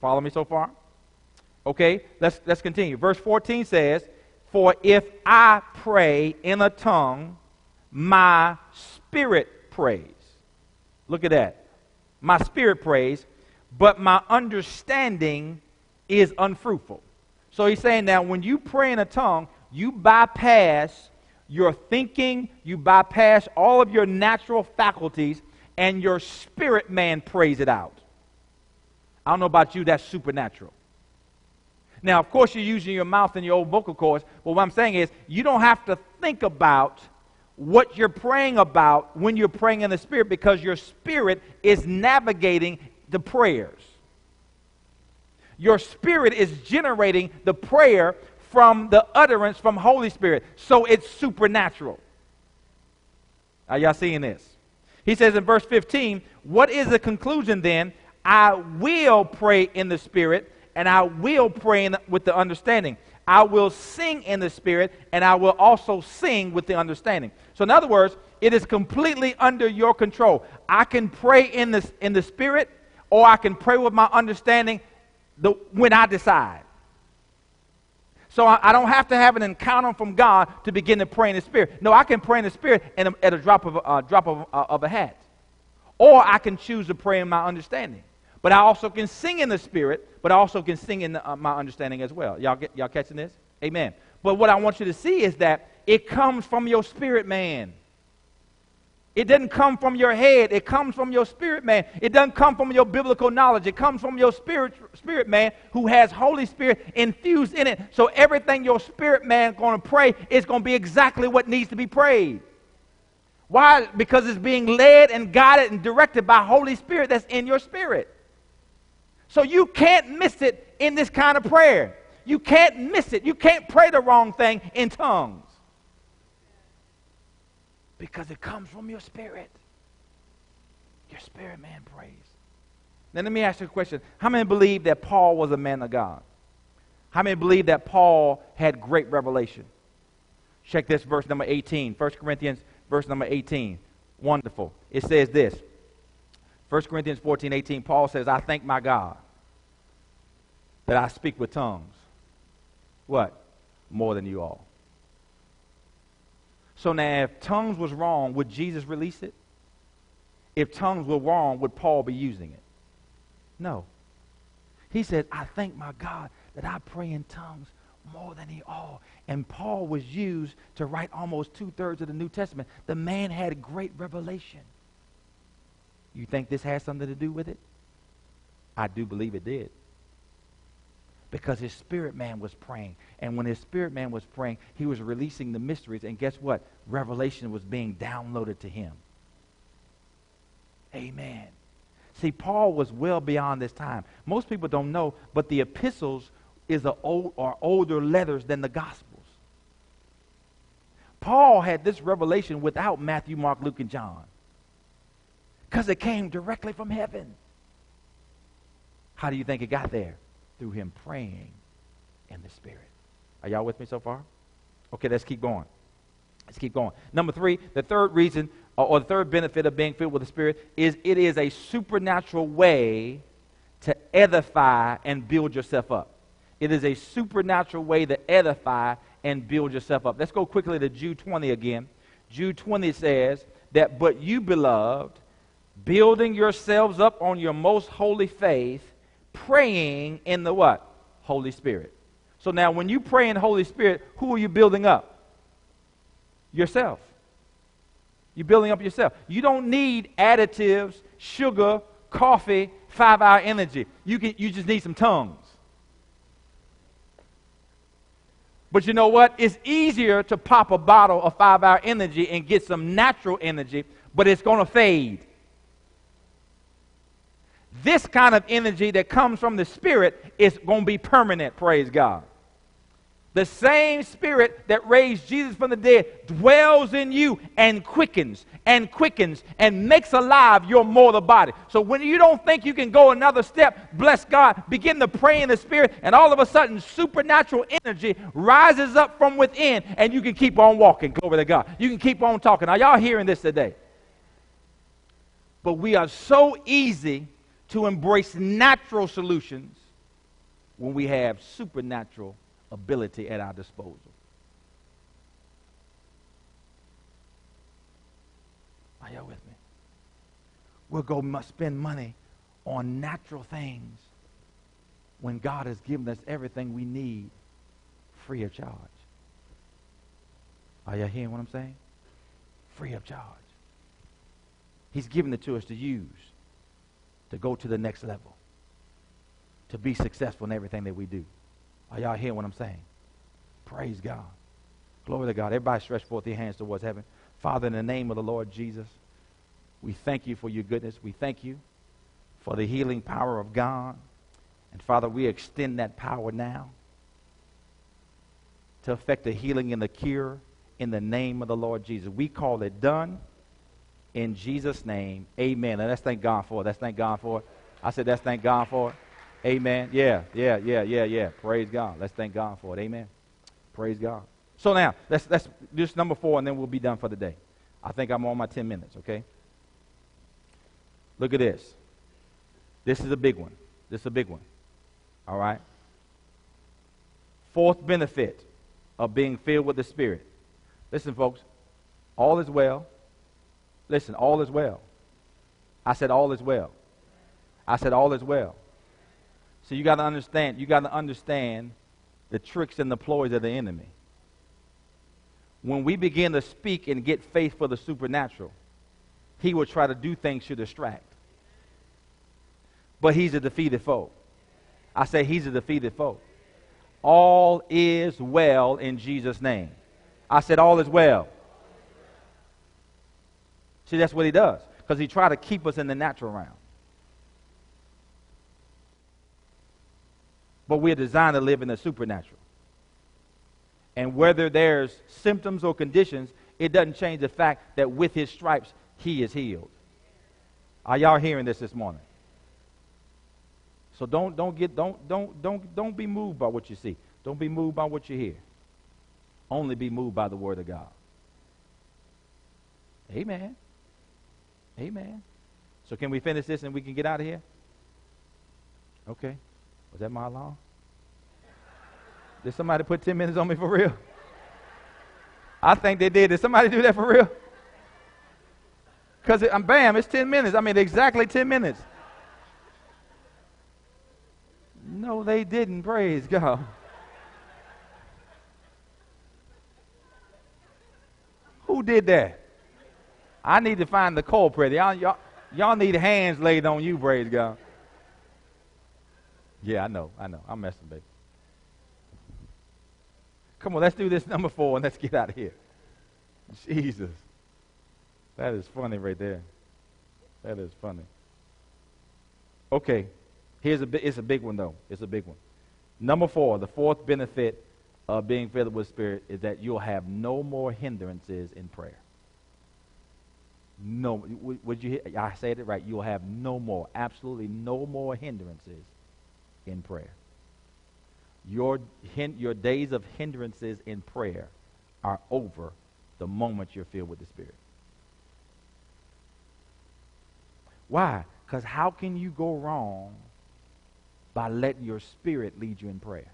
Follow me so far? Okay, let's, let's continue. Verse 14 says, For if I pray in a tongue, my spirit prays. Look at that. My spirit prays, but my understanding is unfruitful. So he's saying now when you pray in a tongue, you bypass your thinking, you bypass all of your natural faculties, and your spirit man prays it out. I don't know about you, that's supernatural. Now, of course, you're using your mouth and your old vocal cords, but what I'm saying is you don't have to think about what you're praying about when you're praying in the Spirit because your spirit is navigating the prayers. Your spirit is generating the prayer from the utterance from Holy Spirit. So it's supernatural. Are y'all seeing this? He says in verse 15, What is the conclusion then? I will pray in the Spirit, and I will pray the, with the understanding. I will sing in the Spirit, and I will also sing with the understanding. So, in other words, it is completely under your control. I can pray in the, in the Spirit, or I can pray with my understanding the, when I decide. So I, I, don't have to have an encounter from God to begin to pray in the Spirit. No, I can pray in the Spirit a, at a drop of a uh, drop of, uh, of a hat, or I can choose to pray in my understanding. But I also can sing in the Spirit, but I also can sing in the, uh, my understanding as well. Y'all, get, y'all catching this? Amen. But what I want you to see is that it comes from your spirit man. It doesn't come from your head. It comes from your spirit man. It doesn't come from your biblical knowledge. It comes from your spirit, spirit man who has Holy Spirit infused in it. So everything your spirit man going to pray is going to be exactly what needs to be prayed. Why? Because it's being led and guided and directed by Holy Spirit that's in your spirit. So you can't miss it in this kind of prayer. You can't miss it. You can't pray the wrong thing in tongues. Because it comes from your spirit. Your spirit man prays. Now let me ask you a question. How many believe that Paul was a man of God? How many believe that Paul had great revelation? Check this verse number 18. 1 Corinthians verse number 18. Wonderful. It says this. 1 Corinthians 14, 18, Paul says, I thank my God that I speak with tongues. What? More than you all. So now, if tongues was wrong, would Jesus release it? If tongues were wrong, would Paul be using it? No. He said, I thank my God that I pray in tongues more than he all. And Paul was used to write almost two thirds of the New Testament. The man had great revelation. You think this has something to do with it? I do believe it did. Because his spirit man was praying. And when his spirit man was praying, he was releasing the mysteries. And guess what? Revelation was being downloaded to him. Amen. See, Paul was well beyond this time. Most people don't know, but the epistles is a old, are older letters than the Gospels. Paul had this revelation without Matthew, Mark, Luke, and John. Because it came directly from heaven. How do you think it got there? Through him praying in the Spirit. Are y'all with me so far? Okay, let's keep going. Let's keep going. Number three, the third reason or the third benefit of being filled with the Spirit is it is a supernatural way to edify and build yourself up. It is a supernatural way to edify and build yourself up. Let's go quickly to Jude 20 again. Jude 20 says that, but you, beloved, building yourselves up on your most holy faith, praying in the what? Holy Spirit. So now when you pray in Holy Spirit, who are you building up? Yourself. You're building up yourself. You don't need additives, sugar, coffee, five hour energy. You, can, you just need some tongues. But you know what? It's easier to pop a bottle of five hour energy and get some natural energy, but it's going to fade. This kind of energy that comes from the Spirit is going to be permanent, praise God. The same Spirit that raised Jesus from the dead dwells in you and quickens and quickens and makes alive your mortal body. So when you don't think you can go another step, bless God, begin to pray in the Spirit, and all of a sudden, supernatural energy rises up from within, and you can keep on walking. Glory to God. You can keep on talking. Are y'all hearing this today? But we are so easy to embrace natural solutions when we have supernatural ability at our disposal. Are y'all with me? We'll go spend money on natural things when God has given us everything we need free of charge. Are y'all hearing what I'm saying? Free of charge. He's given it to us to use to go to the next level. to be successful in everything that we do. Are y'all hearing what I'm saying? Praise God. Glory to God. Everybody stretch forth your hands towards heaven. Father, in the name of the Lord Jesus, we thank you for your goodness. We thank you for the healing power of God. And Father, we extend that power now to affect the healing and the cure in the name of the Lord Jesus. We call it done in Jesus' name. Amen. And let's thank God for it. Let's thank God for it. I said, let's thank God for it. Amen. Yeah, yeah, yeah, yeah, yeah. Praise God. Let's thank God for it. Amen. Praise God. So now, let's, let's do number four, and then we'll be done for the day. I think I'm on my 10 minutes, okay? Look at this. This is a big one. This is a big one. All right? Fourth benefit of being filled with the Spirit. Listen, folks, all is well. Listen, all is well. I said all is well. I said all is well. So you got to understand, you got to understand the tricks and the ploys of the enemy. When we begin to speak and get faith for the supernatural, he will try to do things to distract. But he's a defeated foe. I say he's a defeated foe. All is well in Jesus' name. I said all is well. See, that's what he does. Because he try to keep us in the natural realm. But we're designed to live in the supernatural. And whether there's symptoms or conditions, it doesn't change the fact that with his stripes, he is healed. Are y'all hearing this this morning? So don't, don't, get, don't, don't, don't, don't be moved by what you see. Don't be moved by what you hear. Only be moved by the word of God. Amen. Amen. So can we finish this and we can get out of here? Okay. Was that my alarm? Did somebody put 10 minutes on me for real? I think they did. Did somebody do that for real? Because, I'm um, bam, it's 10 minutes. I mean, exactly 10 minutes. No, they didn't. Praise God. Who did that? I need to find the culprit. Y'all, y'all, y'all need hands laid on you, praise God. Yeah, I know. I know. I'm messing, baby. Come on, let's do this number four and let's get out of here. Jesus. That is funny right there. That is funny. Okay. Here's a it's a big one though. It's a big one. Number four, the fourth benefit of being filled with Spirit is that you'll have no more hindrances in prayer. No, would you? I said it right. You'll have no more, absolutely no more hindrances in prayer. Your, your days of hindrances in prayer are over the moment you're filled with the Spirit. Why? Because how can you go wrong by letting your spirit lead you in prayer?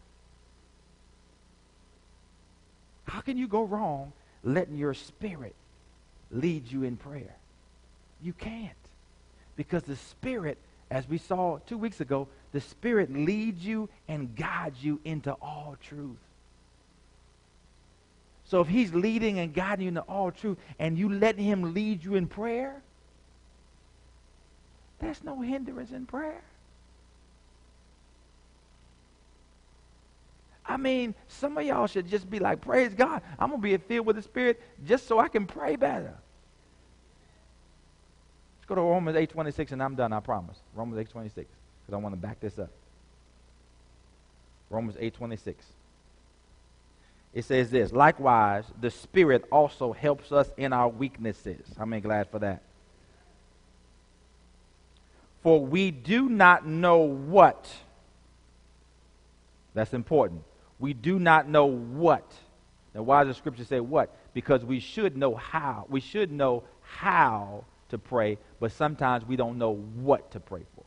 How can you go wrong letting your spirit lead you in prayer? You can't. Because the spirit, as we saw two weeks ago, the Spirit leads you and guides you into all truth. So if He's leading and guiding you into all truth and you let Him lead you in prayer, there's no hindrance in prayer. I mean, some of y'all should just be like, praise God, I'm going to be filled with the Spirit just so I can pray better. Let's go to Romans 8.26 and I'm done, I promise. Romans 8.26 because I want to back this up. Romans 8:26. It says this, likewise, the Spirit also helps us in our weaknesses. Many glad for that? For we do not know what. That's important. We do not know what. Now, why does the scripture say what? Because we should know how. We should know how to pray, but sometimes we don't know what to pray for.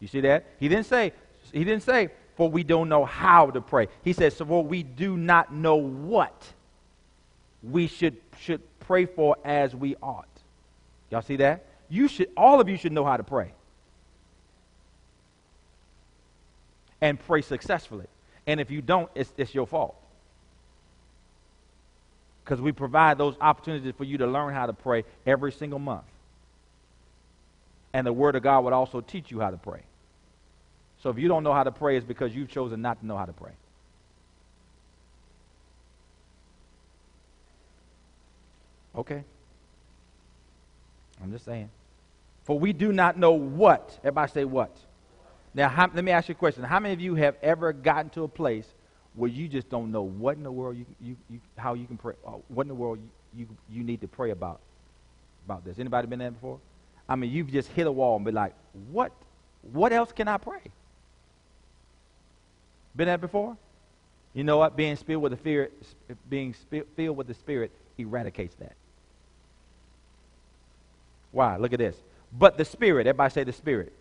You see that? He didn't say, he didn't say, for we don't know how to pray. He says, so for we do not know what we should, should pray for as we ought. Y'all see that? You should, all of you should know how to pray. And pray successfully. And if you don't, it's, it's your fault. Because we provide those opportunities for you to learn how to pray every single month. And the Word of God would also teach you how to pray. So if you don't know how to pray, it's because you've chosen not to know how to pray. Okay. I'm just saying. For we do not know what. Everybody say what? Now, how, let me ask you a question. How many of you have ever gotten to a place where you just don't know what in the world you, you, you how you can pray, uh, what in the world you, you, you need to pray about, about this? Anybody been there before? I mean, you've just hit a wall and be like, what, what else can I pray? Been there before? You know what? Being filled with the fear, being filled with the Spirit eradicates that. Why? Look at this. But the Spirit, everybody say the Spirit.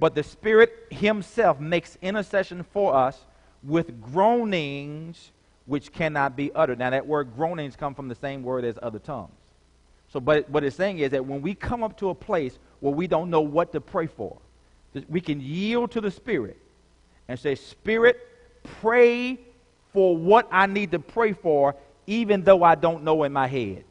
But the Spirit Himself makes intercession for us with groanings which cannot be uttered. Now, that word groanings come from the same word as other tongues. So, but what it's saying is that when we come up to a place where we don't know what to pray for, we can yield to the Spirit and say, Spirit, pray for what I need to pray for, even though I don't know in my head.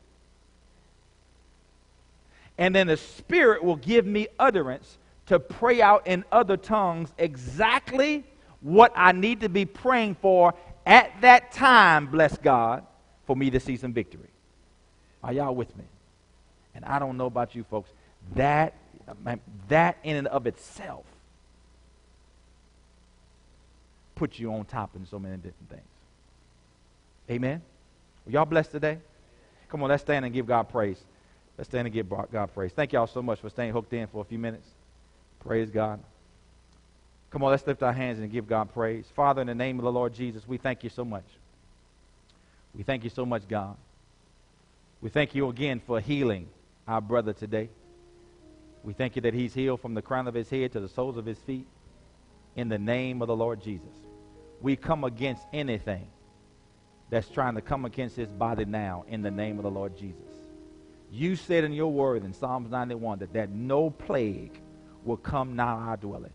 And then the Spirit will give me utterance to pray out in other tongues exactly what I need to be praying for at that time, bless God, for me to see some victory. Are y'all with me? And I don't know about you folks, that, that in and of itself puts you on top in so many different things. Amen? y'all blessed today? Come on, let's stand and give God praise. Let's stand and give God praise. Thank y'all so much for staying hooked in for a few minutes. Praise God. Come on, let's lift our hands and give God praise. Father, in the name of the Lord Jesus, we thank you so much. We thank you so much, God. We thank you again for healing our brother today. We thank you that he's healed from the crown of his head to the soles of his feet. In the name of the Lord Jesus. We come against anything that's trying to come against his body now in the name of the Lord Jesus. You said in your word in Psalms 91 that, that no plague will come nigh our dwelling.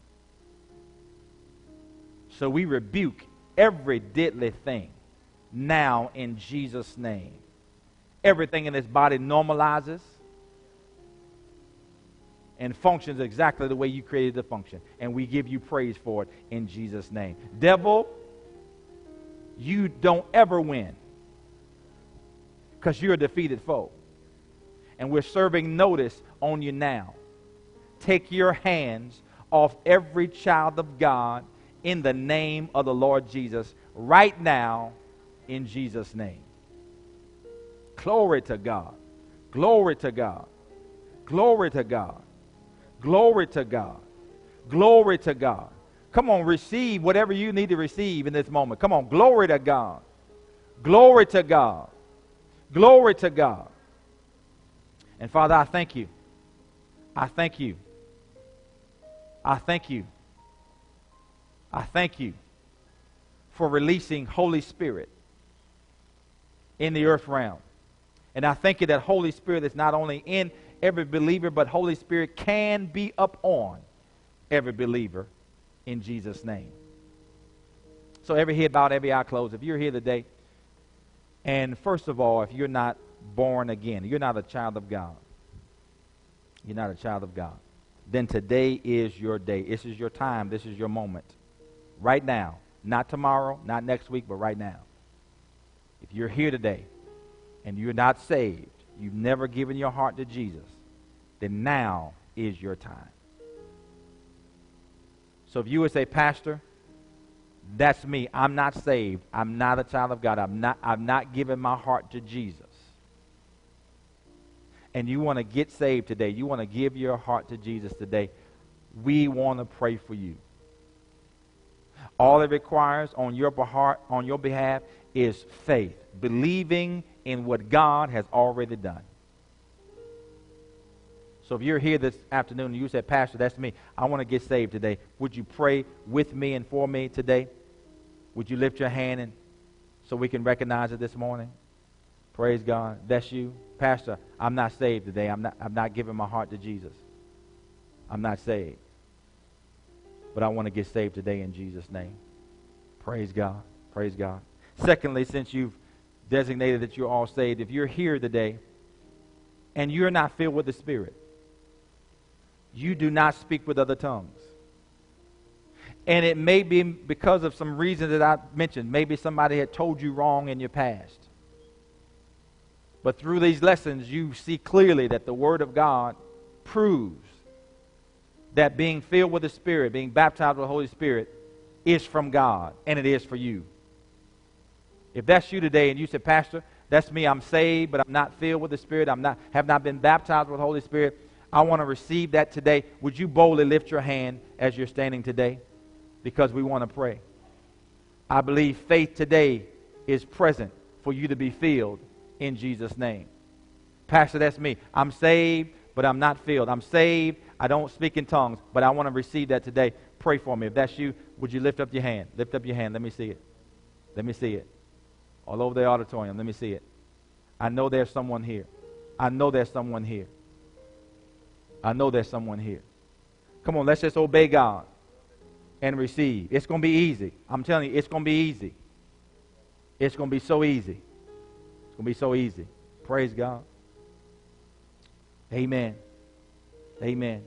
So we rebuke every deadly thing now in Jesus' name. Everything in this body normalizes and functions exactly the way you created to function. And we give you praise for it in Jesus' name. Devil, you don't ever win because you're a defeated foe. And we're serving notice on you now. Take your hands off every child of God in the name of the Lord Jesus right now in Jesus' name. Glory to God. Glory to God. Glory to God. Glory to God. Glory to God. Come on, receive whatever you need to receive in this moment. Come on, glory to God. Glory to God. Glory to God. And Father, I thank you. I thank you. I thank you I thank you for releasing Holy Spirit in the earth realm. And I thank you that Holy Spirit is not only in every believer, but Holy Spirit can be up on every believer in Jesus' name. So every head bowed, every eye closed. If you're here today, and first of all, if you're not born again, you're not a child of God. You're not a child of God. Then today is your day. This is your time. This is your moment right now. Not tomorrow, not next week, but right now. If you're here today and you're not saved, you've never given your heart to Jesus, then now is your time. So if you would say, Pastor, that's me. I'm not saved. I'm not a child of God. I'm not, I've not given my heart to Jesus. And you want to get saved today. You want to give your heart to Jesus today. We want to pray for you. All it requires on your, behalf, on your behalf is faith, believing in what God has already done. So if you're here this afternoon and you said, Pastor, that's me, I want to get saved today, would you pray with me and for me today? Would you lift your hand and so we can recognize it this morning? Praise God. That's you. Pastor, I'm not saved today. I'm not, I'm not giving my heart to Jesus. I'm not saved. But I want to get saved today in Jesus' name. Praise God. Praise God. Secondly, since you've designated that you're all saved, if you're here today and you're not filled with the Spirit, you do not speak with other tongues. And it may be because of some reason that I mentioned. Maybe somebody had told you wrong in your past. But through these lessons, you see clearly that the Word of God proves that being filled with the Spirit, being baptized with the Holy Spirit, is from God, and it is for you. If that's you today and you say, Pastor, that's me, I'm saved, but I'm not filled with the Spirit, I'm not, have not been baptized with the Holy Spirit, I want to receive that today. Would you boldly lift your hand as you're standing today? Because we want to pray. I believe faith today is present for you to be filled in Jesus' name. Pastor, that's me. I'm saved, but I'm not filled. I'm saved. I don't speak in tongues, but I want to receive that today. Pray for me. If that's you, would you lift up your hand? Lift up your hand. Let me see it. Let me see it. All over the auditorium. Let me see it. I know there's someone here. I know there's someone here. I know there's someone here. Come on, let's just obey God and receive. It's going to be easy. I'm telling you, it's going to be easy. It's going to be so easy. Going to be so easy. Praise God. Amen. Amen.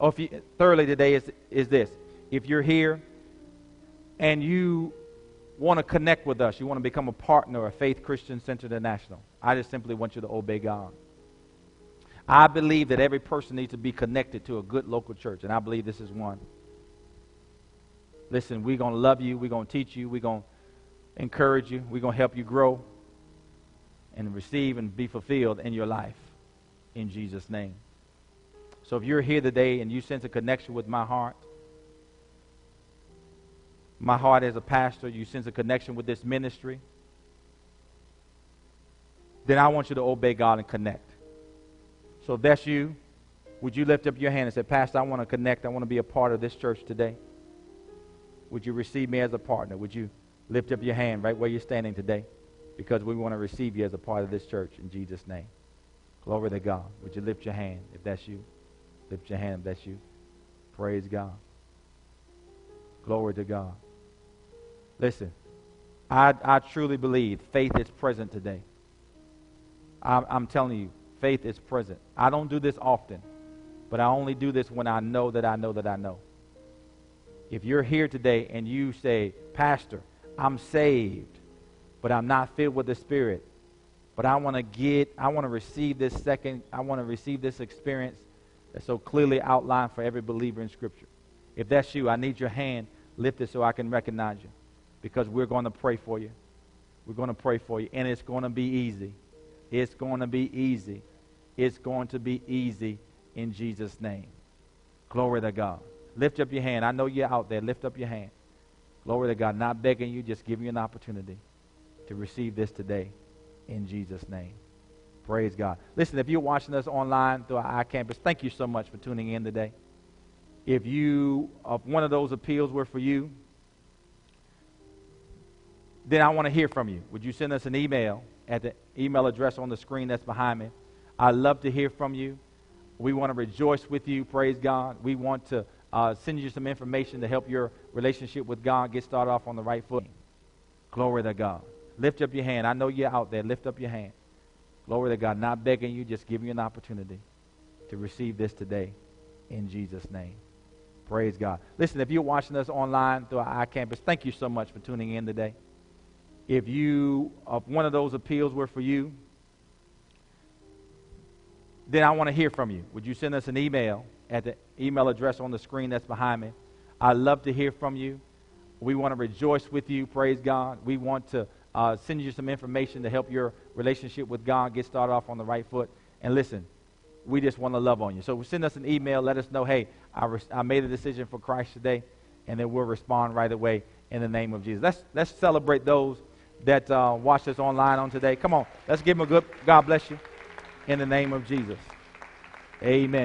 Oh, if you, thirdly today is, is this. If you're here and you want to connect with us, you want to become a partner of Faith Christian Center International, I just simply want you to obey God. I believe that every person needs to be connected to a good local church, and I believe this is one. Listen, we're going to love you. We're going to teach you. We're going to encourage you. We're going to help you grow and receive and be fulfilled in your life in Jesus' name. So if you're here today and you sense a connection with my heart, my heart as a pastor, you sense a connection with this ministry, then I want you to obey God and connect. So if that's you, would you lift up your hand and say, Pastor, I want to connect. I want to be a part of this church today. Would you receive me as a partner? Would you lift up your hand right where you're standing today? Because we want to receive you as a part of this church in Jesus' name. Glory to God. Would you lift your hand if that's you? Lift your hand if that's you. Praise God. Glory to God. Listen, I, I truly believe faith is present today. I'm, I'm telling you, faith is present. I don't do this often, but I only do this when I know that I know that I know. If you're here today and you say, Pastor, I'm saved, but I'm not filled with the Spirit, but I want to get, I want to receive this second, I want to receive this experience that's so clearly outlined for every believer in Scripture. If that's you, I need your hand lifted so I can recognize you because we're going to pray for you. We're going to pray for you, and it's going to be easy. It's going to be easy. It's going to be easy in Jesus' name. Glory to God. Lift up your hand. I know you're out there. Lift up your hand. Glory to God. Not begging you, just giving you an opportunity to receive this today in Jesus' name. Praise God. Listen, if you're watching us online through our iCampus, thank you so much for tuning in today. If you, uh, one of those appeals were for you, then I want to hear from you. Would you send us an email at the email address on the screen that's behind me? I'd love to hear from you. We want to rejoice with you. Praise God. We want to uh, send you some information to help your relationship with God get started off on the right foot. Glory to God. Lift up your hand. I know you're out there. Lift up your hand. Glory to God. Not begging you, just giving you an opportunity to receive this today in Jesus' name. Praise God. Listen, if you're watching us online through our iCampus, thank you so much for tuning in today. If you, uh, one of those appeals were for you, then I want to hear from you. Would you send us an email at the email address on the screen that's behind me? I'd love to hear from you. We want to rejoice with you. Praise God. We want to uh, send you some information to help your relationship with God get started off on the right foot. And listen, we just want to love on you. So send us an email. Let us know, hey, I, re- I made a decision for Christ today, and then we'll respond right away in the name of Jesus. Let's, let's celebrate those that uh, watched us online on today. Come on, let's give them a good God bless you in the name of Jesus. Amen.